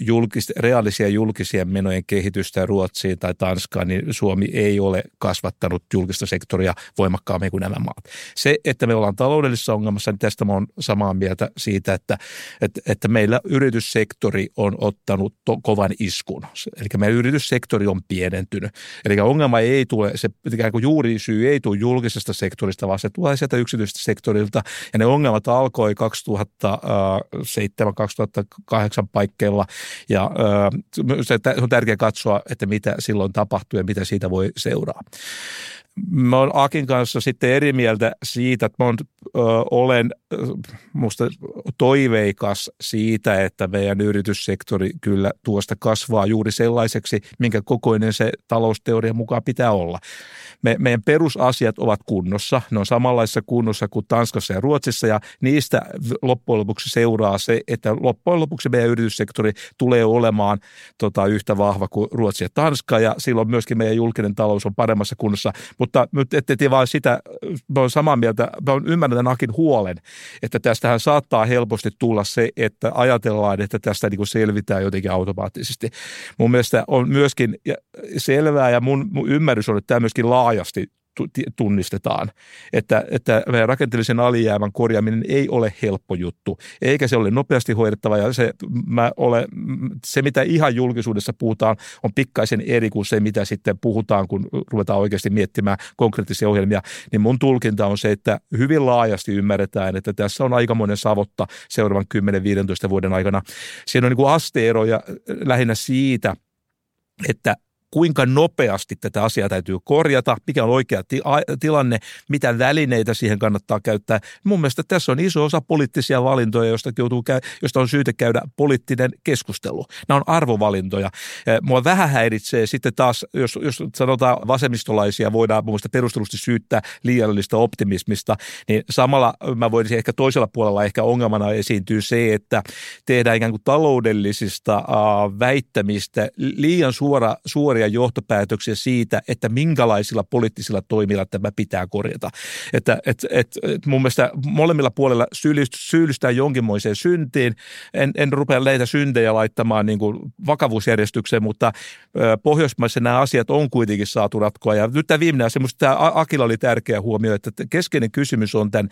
julkis, reaalisia julkisia menojen kehitystä Ruotsiin tai Tanskaan, niin Suomi ei ole kasvattanut julkista sektoria voimakkaammin kuin nämä maat. Se, että me ollaan taloudellisessa ongelmassa, niin tästä mä olen samaa mieltä siitä, että, että, että meillä yrityssektori on ottanut to, kovan iskun. Eli meidän yrityssektori on pienentynyt. Eli ongelma ei tule, se ikään kuin juurisyy ei tule julkisesta sektorista, vaan se tulee sieltä yksityisestä sektorilta. Ja ne ongelmat alkoi 2007-2008 paikkeilla. Ja se on tärkeää katsoa, että mitä silloin tapahtui ja mitä siitä voi seuraa. Mä oon Akin kanssa sitten eri mieltä siitä, että mä ö, olen musta toiveikas siitä, että meidän yrityssektori kyllä tuosta kasvaa juuri sellaiseksi, minkä kokoinen se talousteorian mukaan pitää olla. Me, meidän perusasiat ovat kunnossa, ne on samanlaisessa kunnossa kuin Tanskassa ja Ruotsissa ja niistä loppujen lopuksi seuraa se, että loppujen lopuksi meidän yrityssektori tulee olemaan tota, yhtä vahva kuin Ruotsi ja Tanska ja silloin myöskin meidän julkinen talous on paremmassa kunnossa, mutta ette vaan sitä, mä olen samaa mieltä, mä olen ymmärrän Akin huolen, että tästähän saattaa helposti tulla se, että ajatellaan, että tästä niin kuin selvitään jotenkin automaattisesti. Mun mielestä on myöskin selvää ja mun, mun ymmärrys on, että tämä myöskin laajasti tunnistetaan, että, että rakenteellisen alijäämän korjaaminen ei ole helppo juttu, eikä se ole nopeasti hoidettava ja se, mä ole, se mitä ihan julkisuudessa puhutaan on pikkaisen eri kuin se, mitä sitten puhutaan, kun ruvetaan oikeasti miettimään konkreettisia ohjelmia, niin mun tulkinta on se, että hyvin laajasti ymmärretään, että tässä on aikamoinen savotta seuraavan 10-15 vuoden aikana. Siinä on niin kuin asteeroja lähinnä siitä, että kuinka nopeasti tätä asiaa täytyy korjata, mikä on oikea ti- a- tilanne, mitä välineitä siihen kannattaa käyttää. Mun mielestä tässä on iso osa poliittisia valintoja, joista, joutuu käy- josta on syytä käydä poliittinen keskustelu. Nämä on arvovalintoja. Mua vähän häiritsee sitten taas, jos, jos sanotaan vasemmistolaisia, voidaan mun mielestä perustelusti syyttää liiallista optimismista, niin samalla mä voisin ehkä toisella puolella ehkä ongelmana esiintyy se, että tehdään ikään kuin taloudellisista äh, väittämistä liian suora, suori suoria johtopäätöksiä siitä, että minkälaisilla poliittisilla toimilla tämä pitää korjata. Että et, et, et mun mielestä molemmilla puolilla syyllistää jonkinmoiseen syntiin. En, en rupea leitä syntejä laittamaan niin kuin vakavuusjärjestykseen, mutta Pohjoismaissa nämä asiat on kuitenkin saatu ratkoa. Ja nyt tämä viimeinen asia, tämä Akilla oli tärkeä huomio, että keskeinen kysymys on tämän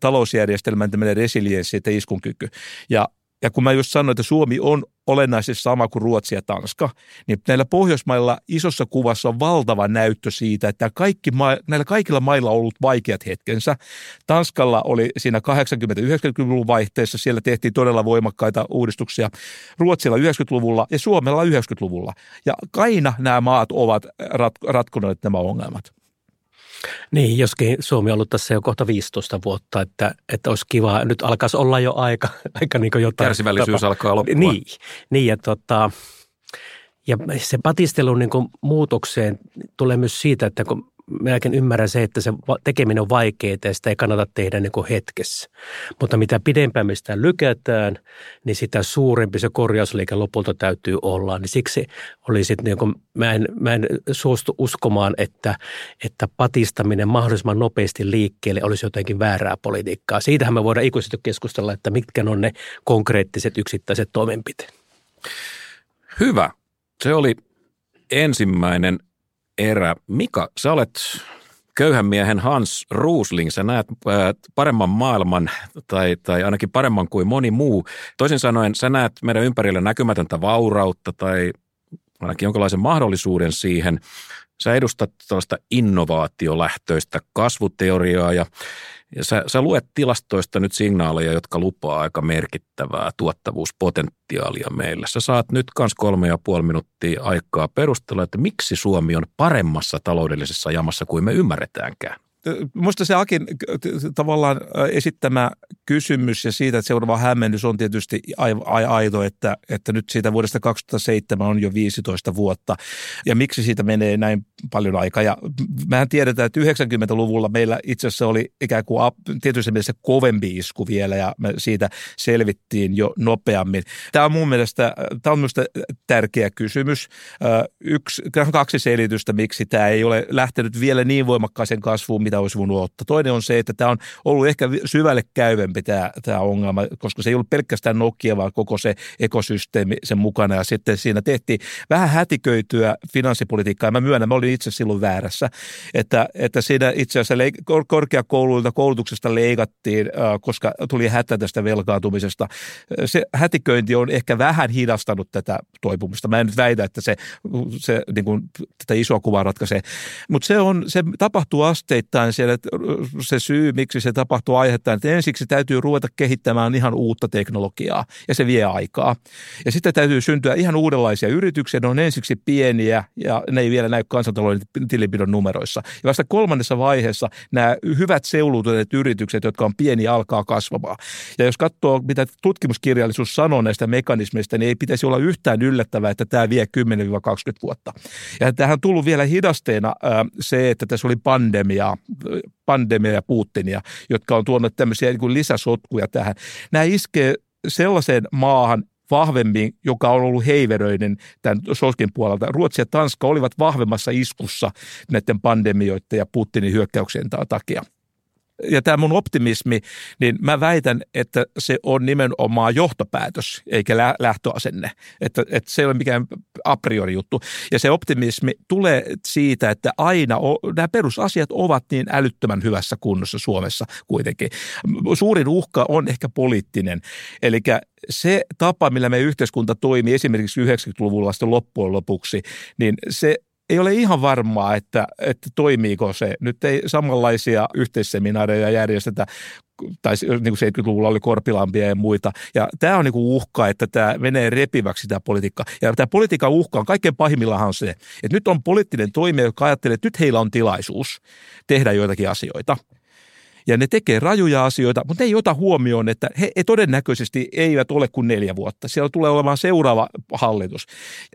talousjärjestelmän tämmöinen resilienssi ja iskunkyky. Ja ja kun mä just sanoin, että Suomi on olennaisesti sama kuin Ruotsi ja Tanska, niin näillä Pohjoismailla isossa kuvassa on valtava näyttö siitä, että kaikki, näillä kaikilla mailla on ollut vaikeat hetkensä. Tanskalla oli siinä 80-90-luvun vaihteessa, siellä tehtiin todella voimakkaita uudistuksia. Ruotsilla 90-luvulla ja Suomella 90-luvulla. Ja aina nämä maat ovat ratkoneet nämä ongelmat. Niin, joskin Suomi on ollut tässä jo kohta 15 vuotta, että, että olisi kiva, nyt alkaisi olla jo aika, aika niin kuin jotain. Kärsivällisyys tapa. alkaa loppua. Niin, niin ja, tota, ja se patistelu niin kuin muutokseen tulee myös siitä, että kun minäkin ymmärrän se, että se tekeminen on vaikeaa ja sitä ei kannata tehdä niin kuin hetkessä. Mutta mitä pidempään me sitä lykätään, niin sitä suurempi se korjausliike lopulta täytyy olla. Niin siksi oli sitten niin kuin, mä, en, mä en suostu uskomaan, että, että patistaminen mahdollisimman nopeasti liikkeelle olisi jotenkin väärää politiikkaa. Siitähän me voidaan ikuisesti keskustella, että mitkä on ne konkreettiset yksittäiset toimenpiteet. Hyvä. Se oli ensimmäinen erä. Mika, sä olet köyhän miehen Hans Ruusling, sä näet paremman maailman tai, tai ainakin paremman kuin moni muu. Toisin sanoen, sä näet meidän ympärillä näkymätöntä vaurautta tai ainakin jonkinlaisen mahdollisuuden siihen. Sä edustat tällaista innovaatiolähtöistä kasvuteoriaa ja ja sä, sä luet tilastoista nyt signaaleja, jotka lupaa aika merkittävää tuottavuuspotentiaalia meille. Sä saat nyt kans kolme ja puoli minuuttia aikaa perustella, että miksi Suomi on paremmassa taloudellisessa jamassa kuin me ymmärretäänkään. Minusta se Akin tavallaan esittämä kysymys ja siitä, että seuraava hämmennys on tietysti aito, että, että nyt siitä vuodesta 2007 on jo 15 vuotta. Ja miksi siitä menee näin paljon aikaa? Ja mehän tiedetään, että 90-luvulla meillä itse asiassa oli ikään kuin tietysti mielessä kovempi isku vielä ja me siitä selvittiin jo nopeammin. Tämä on mun mielestä, tämä on mielestä tärkeä kysymys. Yksi, kaksi selitystä, miksi tämä ei ole lähtenyt vielä niin voimakkaaseen kasvuun, mitä olisi voinut ottaa. Toinen on se, että tämä on ollut ehkä syvälle käyvempi tämä, tämä ongelma, koska se ei ollut pelkästään Nokia, vaan koko se ekosysteemi sen mukana. Ja sitten siinä tehtiin vähän hätiköityä finanssipolitiikkaa. Ja mä myönnän, mä olin itse silloin väärässä, että, että siinä itse asiassa leik- korkeakouluilta koulutuksesta leikattiin, koska tuli hätä tästä velkaantumisesta. Se hätiköinti on ehkä vähän hidastanut tätä toipumista. Mä en nyt väitä, että se, se niin kuin, tätä isoa kuvaa ratkaisee, mutta se, on, se tapahtuu asteittain osittain siellä se syy, miksi se tapahtuu aiheuttaa, että ensiksi täytyy ruveta kehittämään ihan uutta teknologiaa ja se vie aikaa. Ja sitten täytyy syntyä ihan uudenlaisia yrityksiä, ne on ensiksi pieniä ja ne ei vielä näy kansantalouden tilinpidon numeroissa. Ja vasta kolmannessa vaiheessa nämä hyvät seulutuneet yritykset, jotka on pieniä, alkaa kasvamaan. Ja jos katsoo, mitä tutkimuskirjallisuus sanoo näistä mekanismeista, niin ei pitäisi olla yhtään yllättävää, että tämä vie 10-20 vuotta. Ja tähän on tullut vielä hidasteena se, että tässä oli pandemia pandemia ja Putinia, jotka on tuonut tämmöisiä niin kuin lisäsotkuja tähän. Nämä iskee sellaiseen maahan, vahvemmin, joka on ollut heiveröinen tämän Soskin puolelta. Ruotsi ja Tanska olivat vahvemmassa iskussa näiden pandemioiden ja Putinin hyökkäyksien takia ja tämä mun optimismi, niin mä väitän, että se on nimenomaan johtopäätös eikä lähtöasenne. Että, että se ei ole mikään a priori juttu. Ja se optimismi tulee siitä, että aina o, nämä perusasiat ovat niin älyttömän hyvässä kunnossa Suomessa kuitenkin. Suurin uhka on ehkä poliittinen. Eli se tapa, millä me yhteiskunta toimii esimerkiksi 90-luvulla sitten loppujen lopuksi, niin se ei ole ihan varmaa, että, että toimiiko se. Nyt ei samanlaisia yhteisseminaareja järjestetä, tai niin kuin 70-luvulla oli korpilampia ja muita. Ja tämä on niin kuin uhka, että tämä menee repiväksi tämä politiikka. Ja tämä politiikan uhka on kaikkein pahimmillaan se, että nyt on poliittinen toimija, joka ajattelee, että nyt heillä on tilaisuus tehdä joitakin asioita. Ja ne tekee rajuja asioita, mutta ne ei ota huomioon, että he, he todennäköisesti eivät ole kuin neljä vuotta. Siellä tulee olemaan seuraava hallitus.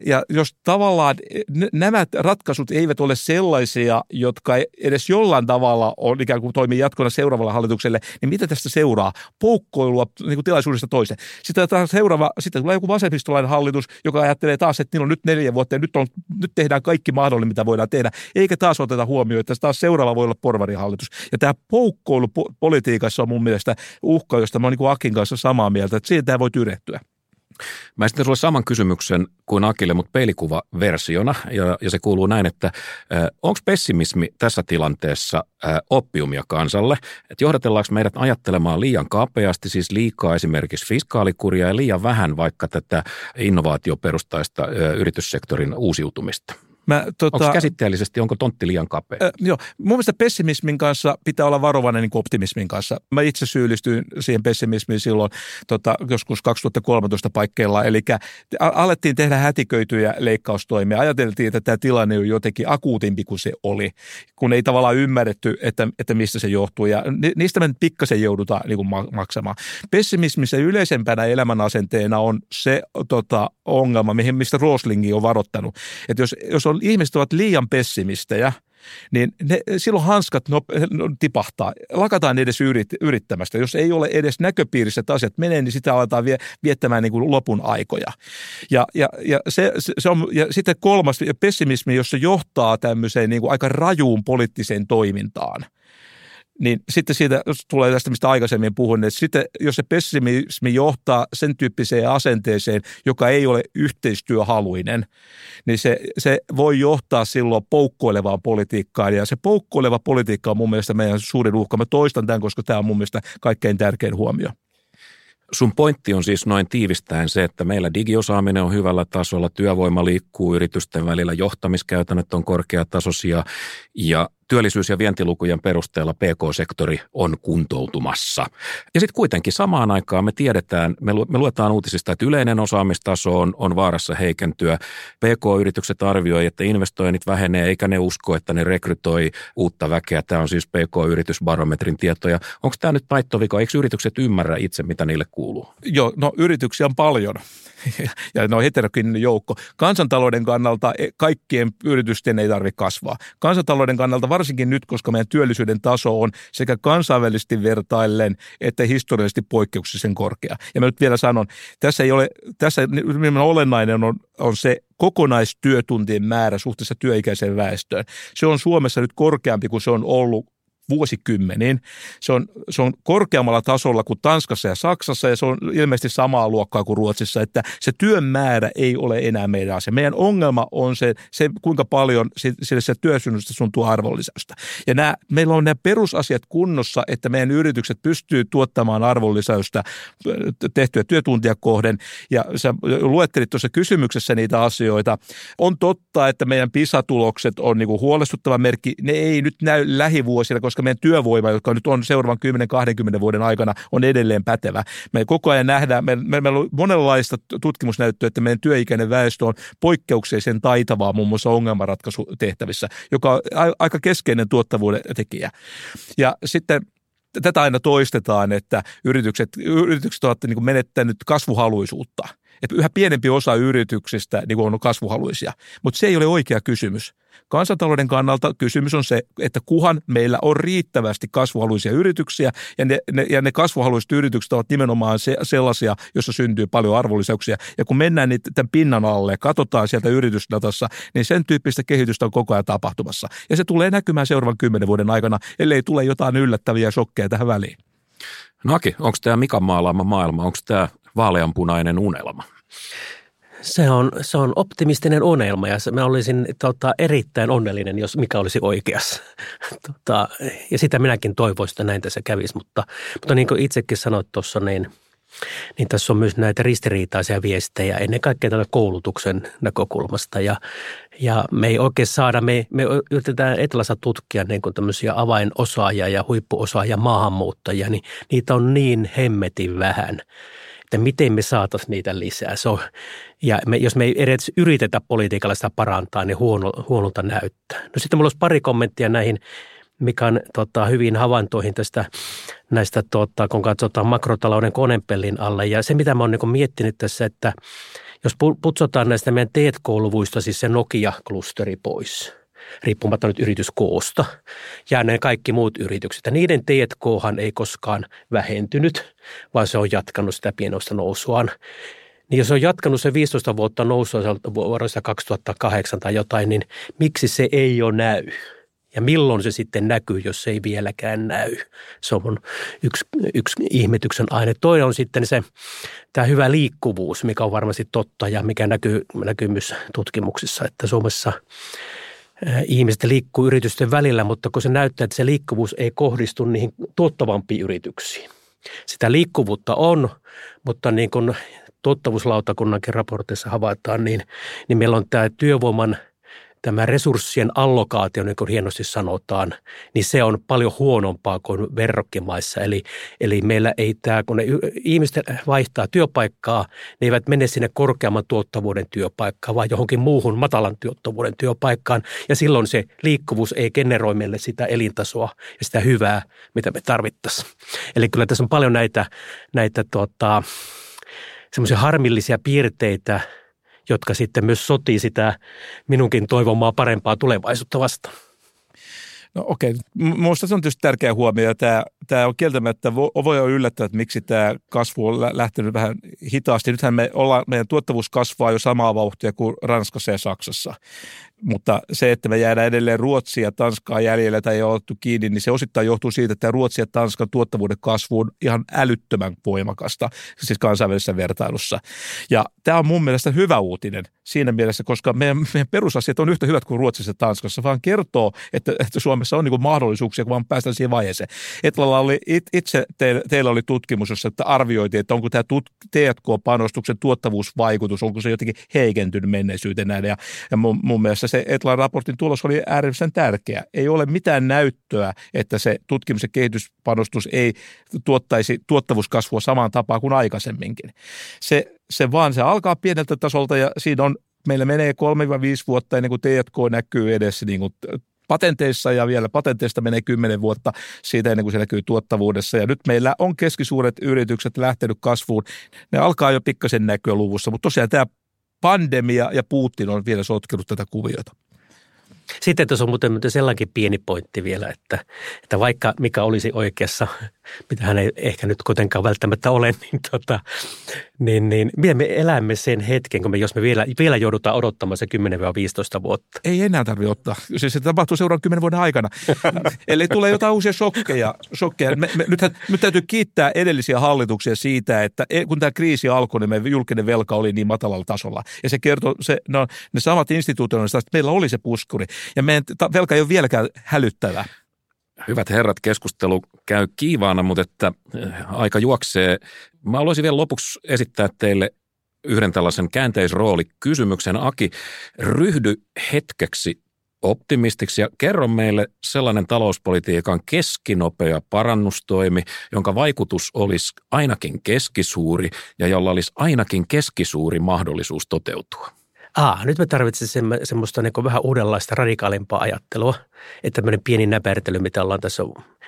Ja jos tavallaan nämä ratkaisut eivät ole sellaisia, jotka edes jollain tavalla on ikään kuin toimii jatkona seuraavalle hallitukselle, niin mitä tästä seuraa? Poukkoilua niin kuin tilaisuudesta toiseen. Sitten taas seuraava, sitten tulee joku vasemmistolainen hallitus, joka ajattelee taas, että niillä on nyt neljä vuotta ja nyt, on, nyt tehdään kaikki mahdollinen, mitä voidaan tehdä. Eikä taas oteta huomioon, että taas seuraava voi olla porvarihallitus. Ja tämä poukkoilu politiikassa on mun mielestä uhka, josta mä oon niin Akin kanssa samaa mieltä, että siitä voi tyrehtyä. Mä esitän sulle saman kysymyksen kuin Akille, mutta peilikuva-versiona, ja, ja se kuuluu näin, että onko pessimismi tässä tilanteessa ä, oppiumia kansalle? Että johdatellaanko meidät ajattelemaan liian kapeasti, siis liikaa esimerkiksi fiskaalikuria ja liian vähän vaikka tätä innovaatioperustaista ä, yrityssektorin uusiutumista? Mä, tota, onko käsitteellisesti, onko tontti liian kapea? Äh, joo, mun mielestä pessimismin kanssa pitää olla varovainen niin kuin optimismin kanssa. Mä itse syyllistyin siihen pessimismiin silloin tota, joskus 2013 paikkeilla, eli alettiin tehdä hätiköityjä leikkaustoimia. Ajateltiin, että tämä tilanne on jotenkin akuutimpi kuin se oli, kun ei tavallaan ymmärretty, että, että mistä se johtuu, ja niistä me pikkasen joudutaan niin kuin maksamaan. Pessimismissä yleisempänä elämänasenteena on se tota, ongelma, mihin, mistä Roslingi on varoittanut, että jos, jos on on, ihmiset ovat liian pessimistejä, niin ne, silloin hanskat no, no, tipahtaa. Lakataan edes yrit, yrittämästä. Jos ei ole edes näköpiirissä, että asiat menee, niin sitä aletaan vie, viettämään niin kuin lopun aikoja. Ja, ja, ja, se, se on, ja sitten kolmas pessimismi, jossa johtaa tämmöiseen niin kuin aika rajuun poliittiseen toimintaan – niin sitten siitä tulee tästä, mistä aikaisemmin puhuin, että sitten jos se pessimismi johtaa sen tyyppiseen asenteeseen, joka ei ole yhteistyöhaluinen, niin se, se voi johtaa silloin poukkoilevaan politiikkaan. Ja se poukkoileva politiikka on mun mielestä meidän suurin uhka. Mä toistan tämän, koska tämä on mun mielestä kaikkein tärkein huomio. Sun pointti on siis noin tiivistäen se, että meillä digiosaaminen on hyvällä tasolla, työvoima liikkuu yritysten välillä, johtamiskäytännöt on korkeatasoisia ja työllisyys- ja vientilukujen perusteella PK-sektori on kuntoutumassa. Ja sitten kuitenkin samaan aikaan me tiedetään, me, me luetaan uutisista, että yleinen osaamistaso on, on vaarassa heikentyä. PK-yritykset arvioi, että investoinnit vähenee, eikä ne usko, että ne rekrytoi uutta väkeä. Tämä on siis PK-yritysbarometrin tietoja. Onko tämä nyt taittovika? Eikö yritykset ymmärrä itse, mitä niille kuuluu? Joo, no yrityksiä on paljon ja ne on heterogeeninen joukko. Kansantalouden kannalta e, kaikkien yritysten ei tarvitse kasvaa. Kansantalouden kannalta varsinkin nyt, koska meidän työllisyyden taso on sekä kansainvälisesti vertaillen että historiallisesti poikkeuksellisen korkea. Ja mä nyt vielä sanon, tässä ei ole, tässä olennainen on, on se kokonaistyötuntien määrä suhteessa työikäiseen väestöön. Se on Suomessa nyt korkeampi kuin se on ollut vuosikymmeniin. Se on, se on korkeammalla tasolla kuin Tanskassa ja Saksassa ja se on ilmeisesti samaa luokkaa kuin Ruotsissa, että se työn määrä ei ole enää meidän asia. Meidän ongelma on se, se kuinka paljon sille se työsynnystä suntuu arvonlisäystä. Ja nämä, meillä on nämä perusasiat kunnossa, että meidän yritykset pystyy tuottamaan arvonlisäystä tehtyä työtuntia kohden. Ja sä luettelit tuossa kysymyksessä niitä asioita. On totta, että meidän PISA-tulokset on niin kuin huolestuttava merkki. Ne ei nyt näy lähivuosina, koska koska meidän työvoima, joka nyt on seuraavan 10-20 vuoden aikana, on edelleen pätevä. Me koko ajan nähdään, me, me, meillä on monenlaista tutkimusnäyttöä, että meidän työikäinen väestö on poikkeuksellisen taitavaa muun muassa ongelmanratkaisutehtävissä, joka on aika keskeinen tuottavuuden tekijä. Ja sitten tätä aina toistetaan, että yritykset, yritykset ovat niin kuin menettänyt kasvuhaluisuutta. Että yhä pienempi osa yrityksistä niin on kasvuhaluisia, mutta se ei ole oikea kysymys Kansantalouden kannalta kysymys on se, että kuhan meillä on riittävästi kasvuhaluisia yrityksiä ja ne, ne, ja ne kasvuhaluiset yritykset ovat nimenomaan se, sellaisia, joissa syntyy paljon arvonlisäyksiä. Ja kun mennään niitä tämän pinnan alle ja katsotaan sieltä yritysdatassa, niin sen tyyppistä kehitystä on koko ajan tapahtumassa. Ja se tulee näkymään seuraavan kymmenen vuoden aikana, ellei tule jotain yllättäviä shokkeja tähän väliin. Naki, onko tämä Mikan maalaama maailma, onko tämä vaaleanpunainen unelma? Se on, se on optimistinen unelma ja mä olisin tota, erittäin onnellinen, jos mikä olisi oikeassa. tota, ja sitä minäkin toivoisin, että näin tässä kävisi, mutta, mutta niin kuin itsekin sanoit tuossa, niin, niin tässä on myös näitä ristiriitaisia viestejä ennen kaikkea tällä koulutuksen näkökulmasta. Ja, ja me ei oikein saada, me, me yritetään Etelässä tutkia niin kuin tämmöisiä avainosaajia ja huippuosaajia maahanmuuttajia, niin niitä on niin hemmetin vähän – että miten me saataisiin niitä lisää. Se on, ja me, jos me ei edes yritetä politiikalla sitä parantaa, niin huono, huonolta näyttää. No sitten mulla olisi pari kommenttia näihin Mikan tota, hyvin havaintoihin tästä näistä, tota, kun katsotaan makrotalouden konepellin alle. Ja se, mitä mä oon niin miettinyt tässä, että jos putsotaan näistä meidän T-kouluvuista, siis se Nokia-klusteri pois, riippumatta nyt yrityskoosta, ja ne kaikki muut yritykset. Ja niiden T&Khan ei koskaan vähentynyt, vaan se on jatkanut sitä pienoista nousuaan. Niin jos on jatkanut se 15 vuotta nousua vuodesta 2008 tai jotain, niin miksi se ei ole näy? Ja milloin se sitten näkyy, jos se ei vieläkään näy? Se on yksi, yksi ihmetyksen aine. Toinen on sitten se tämä hyvä liikkuvuus, mikä on varmasti totta ja mikä näkyy, näkyy myös tutkimuksissa, että Suomessa ihmiset liikkuu yritysten välillä, mutta kun se näyttää, että se liikkuvuus ei kohdistu niihin tuottavampiin yrityksiin. Sitä liikkuvuutta on, mutta niin kuin tuottavuuslautakunnankin raportissa havaitaan, niin, niin meillä on tämä työvoiman – tämä resurssien allokaatio, niin kuin hienosti sanotaan, niin se on paljon huonompaa kuin verrokkimaissa. Eli, eli meillä ei tämä, kun ne ihmiset vaihtaa työpaikkaa, ne eivät mene sinne korkeamman tuottavuuden työpaikkaan, vaan johonkin muuhun matalan tuottavuuden työpaikkaan. Ja silloin se liikkuvuus ei generoi meille sitä elintasoa ja sitä hyvää, mitä me tarvittaisiin. Eli kyllä tässä on paljon näitä, näitä tuota, semmoisia harmillisia piirteitä – jotka sitten myös sotii sitä minunkin toivomaa parempaa tulevaisuutta vastaan. No okei, okay. minusta se on tietysti tärkeä huomio. Tämä, tämä on kieltämättä, voi olla yllättävää, että miksi tämä kasvu on lähtenyt vähän hitaasti. Nythän me ollaan, meidän tuottavuus kasvaa jo samaa vauhtia kuin Ranskassa ja Saksassa. Mutta se, että me jäädään edelleen Ruotsia ja Tanskaa jäljellä tai ei ole otettu kiinni, niin se osittain johtuu siitä, että Ruotsia ja Tanskan tuottavuuden kasvu on ihan älyttömän voimakasta, siis kansainvälisessä vertailussa. Ja tämä on mun mielestä hyvä uutinen siinä mielessä, koska meidän, meidän perusasiat on yhtä hyvät kuin Ruotsissa ja Tanskassa, vaan kertoo, että, että Suomessa on niin mahdollisuuksia, kun vaan päästään siihen vaiheeseen. Etlalla oli, itse te, teillä oli tutkimus, jossa että arvioitiin, että onko tämä T&K-panostuksen tuottavuusvaikutus, onko se jotenkin heikentynyt menneisyyteen näin. Ja, ja mun, mun mielestä se Etlan raportin tulos oli äärimmäisen tärkeä. Ei ole mitään näyttöä, että se tutkimus- ja kehityspanostus ei tuottaisi tuottavuuskasvua samaan tapaan kuin aikaisemminkin. Se, se vaan se alkaa pieneltä tasolta ja siinä on meillä menee 3-5 vuotta ennen kuin T&K näkyy edessä niin kuin patenteissa ja vielä patenteista menee 10 vuotta siitä ennen kuin se näkyy tuottavuudessa. Ja nyt meillä on keskisuuret yritykset lähtenyt kasvuun. Ne alkaa jo pikkasen näkyä luvussa, mutta tosiaan tämä pandemia ja Putin on vielä sotkenut tätä kuviota. Sitten tuossa on muuten sellainen pieni pointti vielä, että, että vaikka mikä olisi oikeassa, mitä hän ei ehkä nyt kuitenkaan välttämättä ole, niin, tota, niin, niin me elämme sen hetken, kun me, jos me vielä, vielä joudutaan odottamaan se 10-15 vuotta. Ei enää tarvitse ottaa. Siis se tapahtuu seuraavan 10 vuoden aikana. Eli tulee jotain uusia shokkeja. shokkeja. Me, me, nythän, nyt täytyy kiittää edellisiä hallituksia siitä, että e, kun tämä kriisi alkoi, niin meidän julkinen velka oli niin matalalla tasolla. Ja se kertoo, se, no, ne samat instituutiot, että meillä oli se puskuri. Ja meidän velka ei ole vieläkään hälyttävä. Hyvät herrat, keskustelu käy kiivaana, mutta että eh, aika juoksee. Mä haluaisin vielä lopuksi esittää teille yhden tällaisen käänteisroolikysymyksen. Aki, ryhdy hetkeksi optimistiksi ja kerro meille sellainen talouspolitiikan keskinopea parannustoimi, jonka vaikutus olisi ainakin keskisuuri ja jolla olisi ainakin keskisuuri mahdollisuus toteutua. Aa, nyt me tarvitsemme semmoista niin vähän uudenlaista radikaalimpaa ajattelua, että tämmöinen pieni näpertely, mitä ollaan tässä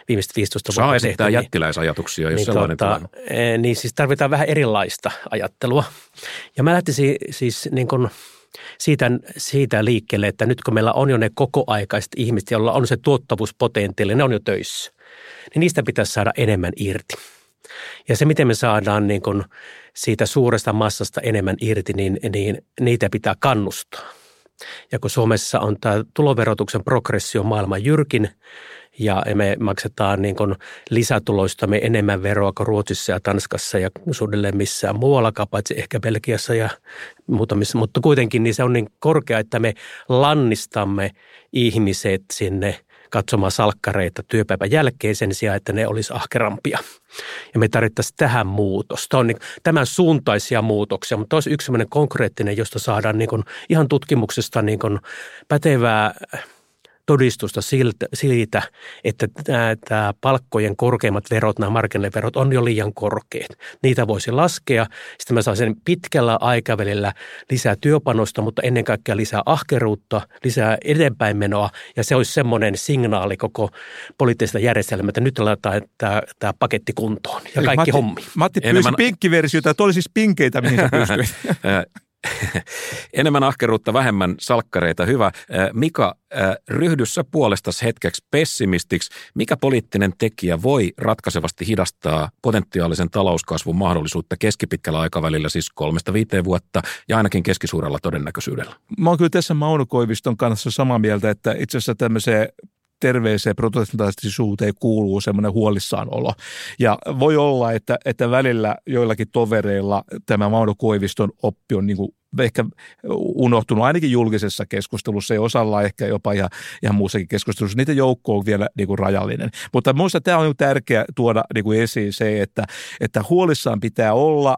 viimeiset 15 vuotta Saa esittää tehty, niin- jättiläisajatuksia, jos niin, sellainen tuota, Niin siis tarvitaan vähän erilaista ajattelua. Ja mä lähtisin siis niin kuin siitä, siitä liikkeelle, että nyt kun meillä on jo ne kokoaikaiset ihmiset, joilla on se tuottavuuspotentiaali, ne on jo töissä, niin niistä pitäisi saada enemmän irti. Ja se, miten me saadaan niin kuin siitä suuresta massasta enemmän irti, niin, niin niitä pitää kannustaa. Ja kun Suomessa on tämä tuloverotuksen progressio maailman jyrkin ja me maksetaan niin kuin lisätuloistamme enemmän veroa kuin Ruotsissa ja Tanskassa ja suunnilleen missään muuallakaan, paitsi ehkä Belgiassa ja muutamissa, mutta kuitenkin niin se on niin korkea, että me lannistamme ihmiset sinne katsomaan salkkareita työpäivän jälkeen sen sijaan, että ne olisi ahkerampia. Ja me tarvittaisiin tähän muutosta. On niin, tämän suuntaisia muutoksia, mutta olisi yksi konkreettinen, josta saadaan niin kuin ihan tutkimuksesta niin kuin pätevää todistusta siltä, siitä, että tämä palkkojen korkeimmat verot, nämä markkinaverot on jo liian korkeat. Niitä voisi laskea. Sitten mä saan sen pitkällä aikavälillä lisää työpanosta, mutta ennen kaikkea lisää ahkeruutta, lisää eteenpäinmenoa ja se olisi semmoinen signaali koko poliittisesta järjestelmää, että nyt laitetaan tämä, tämä paketti kuntoon ja kaikki Matti, hommi. Matti pyysi Enemmän- pinkkiversiota, että oli siis pinkeitä, mihin sä pystyit. Enemmän ahkeruutta, vähemmän salkkareita. Hyvä. Mika, ryhdyssä puolestas hetkeksi pessimistiksi. Mikä poliittinen tekijä voi ratkaisevasti hidastaa potentiaalisen talouskasvun mahdollisuutta keskipitkällä aikavälillä, siis kolmesta viiteen vuotta ja ainakin keskisuurella todennäköisyydellä? Mä oon kyllä tässä Mauno Koiviston kanssa samaa mieltä, että itse asiassa tämmöiseen terveeseen protestantistisuuteen kuuluu semmoinen huolissaan olo. Ja voi olla, että, että välillä joillakin tovereilla tämä Mauno Koiviston oppi on niin kuin ehkä unohtunut ainakin julkisessa keskustelussa ja osalla ehkä jopa ihan, ihan muussakin keskustelussa. Niitä joukko on vielä niin kuin rajallinen. Mutta minusta tämä on tärkeää tuoda niin kuin esiin se, että, että huolissaan pitää olla.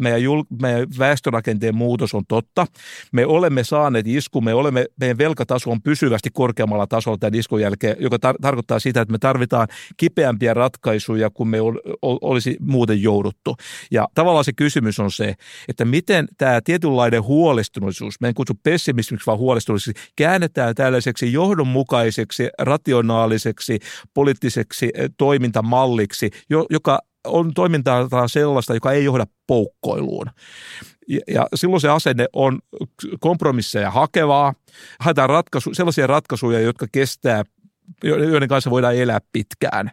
Meidän, jul, meidän väestörakenteen muutos on totta. Me olemme saaneet isku, me olemme, meidän velkataso on pysyvästi korkeammalla tasolla tämän iskun jälkeen, joka tar- tarkoittaa sitä, että me tarvitaan kipeämpiä ratkaisuja kuin me ol, ol, olisi muuten jouduttu. Ja tavallaan se kysymys on se, että miten tämä tietynlainen huolestuneisuus, me en kutsu pessimismiksi, vaan huolestuneisuuksi, käännetään tällaiseksi johdonmukaiseksi, rationaaliseksi, poliittiseksi eh, toimintamalliksi, jo- joka on toimintaa sellaista, joka ei johda poukkoiluun. Ja silloin se asenne on kompromisseja hakevaa, haetaan ratkaisu, sellaisia ratkaisuja, jotka kestää joiden kanssa voidaan elää pitkään.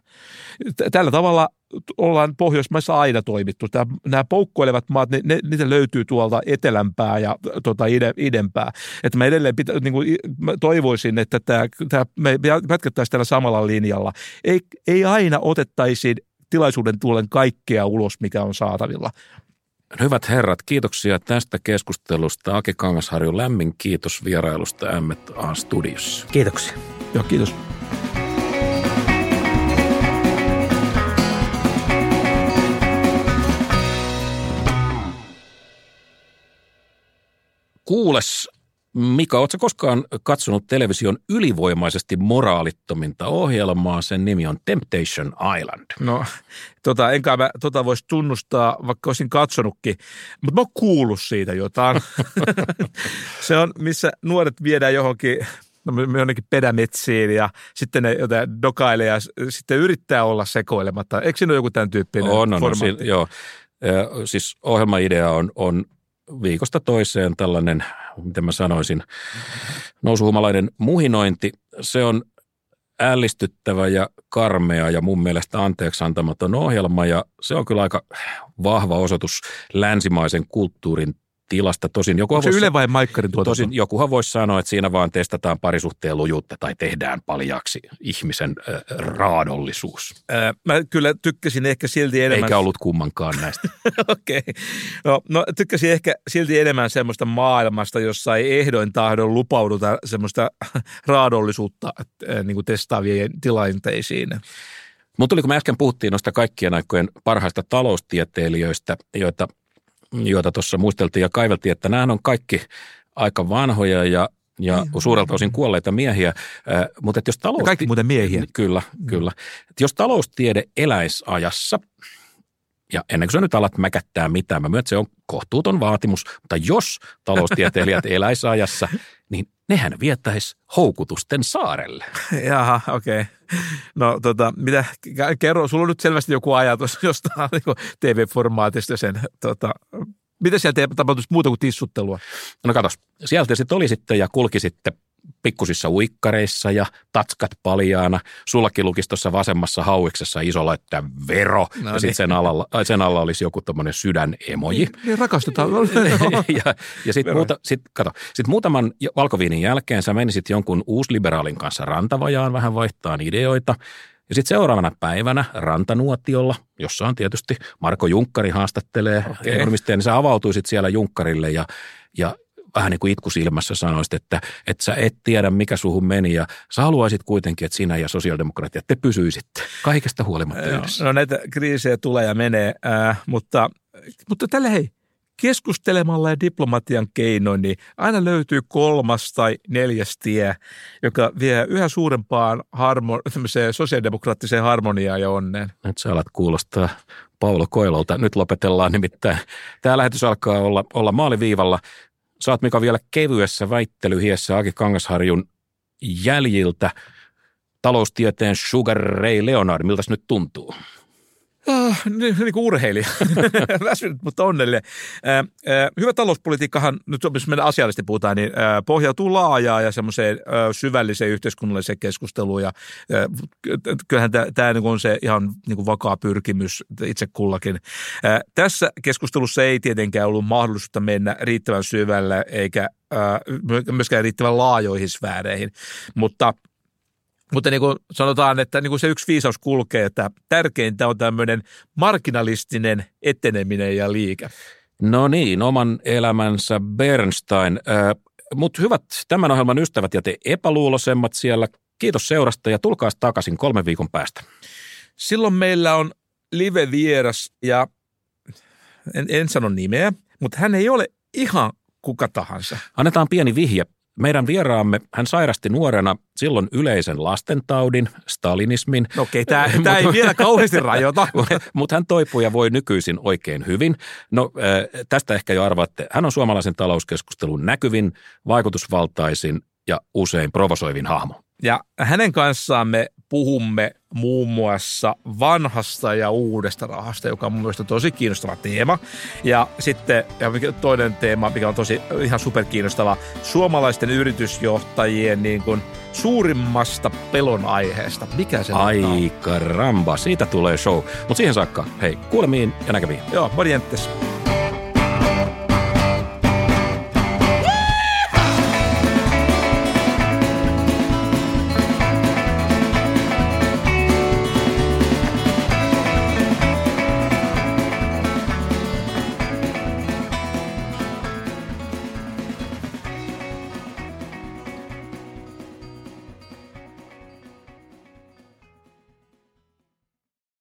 Tällä tavalla ollaan Pohjoismaissa aina toimittu. Tämä, nämä poukkoilevat maat, ne, ne, niitä löytyy tuolta etelämpää ja tota, ide, idempää. Että mä edelleen pitä, niin kuin, mä toivoisin, että tämä, tämä, me jatkettaisiin tällä samalla linjalla. Ei, ei aina otettaisi tilaisuuden tuulen kaikkea ulos, mikä on saatavilla. Hyvät herrat, kiitoksia tästä keskustelusta. Aki Kangasharju, lämmin kiitos vierailusta M&A-studiossa. Kiitoksia. Joo, kiitos. Kuules, Mika, ootko koskaan katsonut television ylivoimaisesti moraalittominta ohjelmaa? Sen nimi on Temptation Island. No, tota, enkä mä tota voisi tunnustaa, vaikka olisin katsonutkin, mutta mä oon kuullut siitä jotain. se on, missä nuoret viedään johonkin no, jonnekin pedämetsiin ja sitten ne jotain dokailee ja sitten yrittää olla sekoilematta. Eikö siinä ole joku tämän tyyppinen On, on, on formaatti? si- joo. Ö, Siis ohjelmaidea on, on viikosta toiseen tällainen, miten mä sanoisin, nousuhumalainen muhinointi. Se on ällistyttävä ja karmea ja mun mielestä anteeksi antamaton ohjelma ja se on kyllä aika vahva osoitus länsimaisen kulttuurin tilasta. Tosin joku se Yle vai Maikkarin tuotanto? Tosin jokuhan voisi sanoa, että siinä vaan testataan parisuhteen lujuutta tai tehdään paljaksi ihmisen äh, raadollisuus. Ää, mä kyllä tykkäsin ehkä silti enemmän. Eikä ollut kummankaan näistä. Okei. Okay. No, no tykkäsin ehkä silti enemmän semmoista maailmasta, jossa ei ehdoin tahdon lupauduta semmoista raadollisuutta äh, niin kuin testaavien tilanteisiin. Mutta tuli, kun me äsken puhuttiin noista kaikkien aikojen parhaista taloustieteilijöistä, joita joita tuossa muisteltiin ja kaiveltiin, että nämä on kaikki aika vanhoja ja ja suurelta osin kuolleita miehiä, äh, mutta että jos talous... Ja kaikki muuten miehiä. Kyllä, kyllä. Et jos taloustiede eläisi ajassa, ja ennen kuin sä nyt alat mäkättää mitään, mä myönnän, että se on kohtuuton vaatimus, mutta jos taloustieteilijät eläisi ajassa, niin nehän viettäisi houkutusten saarelle. Jaha, okei. Okay. No tota, mitä, kerro, sulla on nyt selvästi joku ajatus jostain niin TV-formaatista sen, tota, mitä siellä tapahtuisi muuta kuin tissuttelua? No katos, sieltä sitten oli sitten ja kulki sitten pikkusissa uikkareissa ja tatskat paljaana. Sullakin lukisi tuossa vasemmassa hauiksessa isolla, että vero. No ja niin. sitten sen, alalla, sen alla olisi joku tämmöinen sydänemoji. Niin, niin rakastetaan. ja ja sitten muuta, sit, kato, sit muutaman valkoviinin jälkeen sä menisit jonkun uusliberaalin kanssa rantavajaan vähän vaihtaa ideoita. Ja sitten seuraavana päivänä rantanuotiolla, jossa on tietysti Marko Junkkari haastattelee okay. ekonomisteja, niin sä avautuisit siellä Junkkarille ja, ja vähän niin kuin itkusilmässä sanoisit, että, että sä et tiedä, mikä suhun meni ja sä haluaisit kuitenkin, että sinä ja sosiaalidemokratia te pysyisitte kaikesta huolimatta yhdessä. No näitä kriisejä tulee ja menee, äh, mutta, mutta tällä hei, keskustelemalla ja diplomatian keinoin, niin aina löytyy kolmas tai neljäs tie, joka vie yhä suurempaan harmo, sosiaalidemokraattiseen harmoniaan ja onneen. Nyt sä alat kuulostaa Paulo Koilolta. Nyt lopetellaan nimittäin. Tämä lähetys alkaa olla, olla maaliviivalla. Saat Mika vielä kevyessä väittelyhiessä Aki Kangasharjun jäljiltä taloustieteen Sugar Ray Leonard. Miltä nyt tuntuu? Ah, niin, kuin urheilija. Väsynyt, mutta onnellinen. Hyvä talouspolitiikkahan, nyt jos mennään asiallisesti puhutaan, niin äh, pohjautuu laajaan ja semmoiseen äh, syvälliseen yhteiskunnalliseen keskusteluun. Ja, äh, kyllähän tämä niin on se ihan niin kuin vakaa pyrkimys itse kullakin. Tässä keskustelussa ei tietenkään ollut mahdollisuutta mennä riittävän syvälle eikä myöskään riittävän laajoihin sfääreihin, mutta – mutta niin kuin sanotaan, että niin kuin se yksi viisaus kulkee, että tärkeintä on tämmöinen marginalistinen eteneminen ja liike. No niin, oman elämänsä Bernstein. Äh, Mutta hyvät tämän ohjelman ystävät ja te epäluuloisemmat siellä, kiitos seurasta ja tulkaa takaisin kolmen viikon päästä. Silloin meillä on live-vieras ja en, en sano nimeä, mutta hän ei ole ihan kuka tahansa. Annetaan pieni vihje. Meidän vieraamme, hän sairasti nuorena silloin yleisen lastentaudin, stalinismin. No okei, okay, tämä ei vielä kauheasti rajoita. Mutta hän toipui ja voi nykyisin oikein hyvin. No tästä ehkä jo arvaatte. Hän on suomalaisen talouskeskustelun näkyvin, vaikutusvaltaisin ja usein provosoivin hahmo. Ja hänen kanssaan me puhumme muun muassa vanhasta ja uudesta rahasta, joka on mun mielestä tosi kiinnostava teema. Ja sitten ja toinen teema, mikä on tosi ihan superkiinnostava, suomalaisten yritysjohtajien niin kuin suurimmasta pelon aiheesta. Mikä se Aika ramba, siitä tulee show. Mutta siihen saakka, hei, kuulemiin ja näkemiin. Joo, morjentes.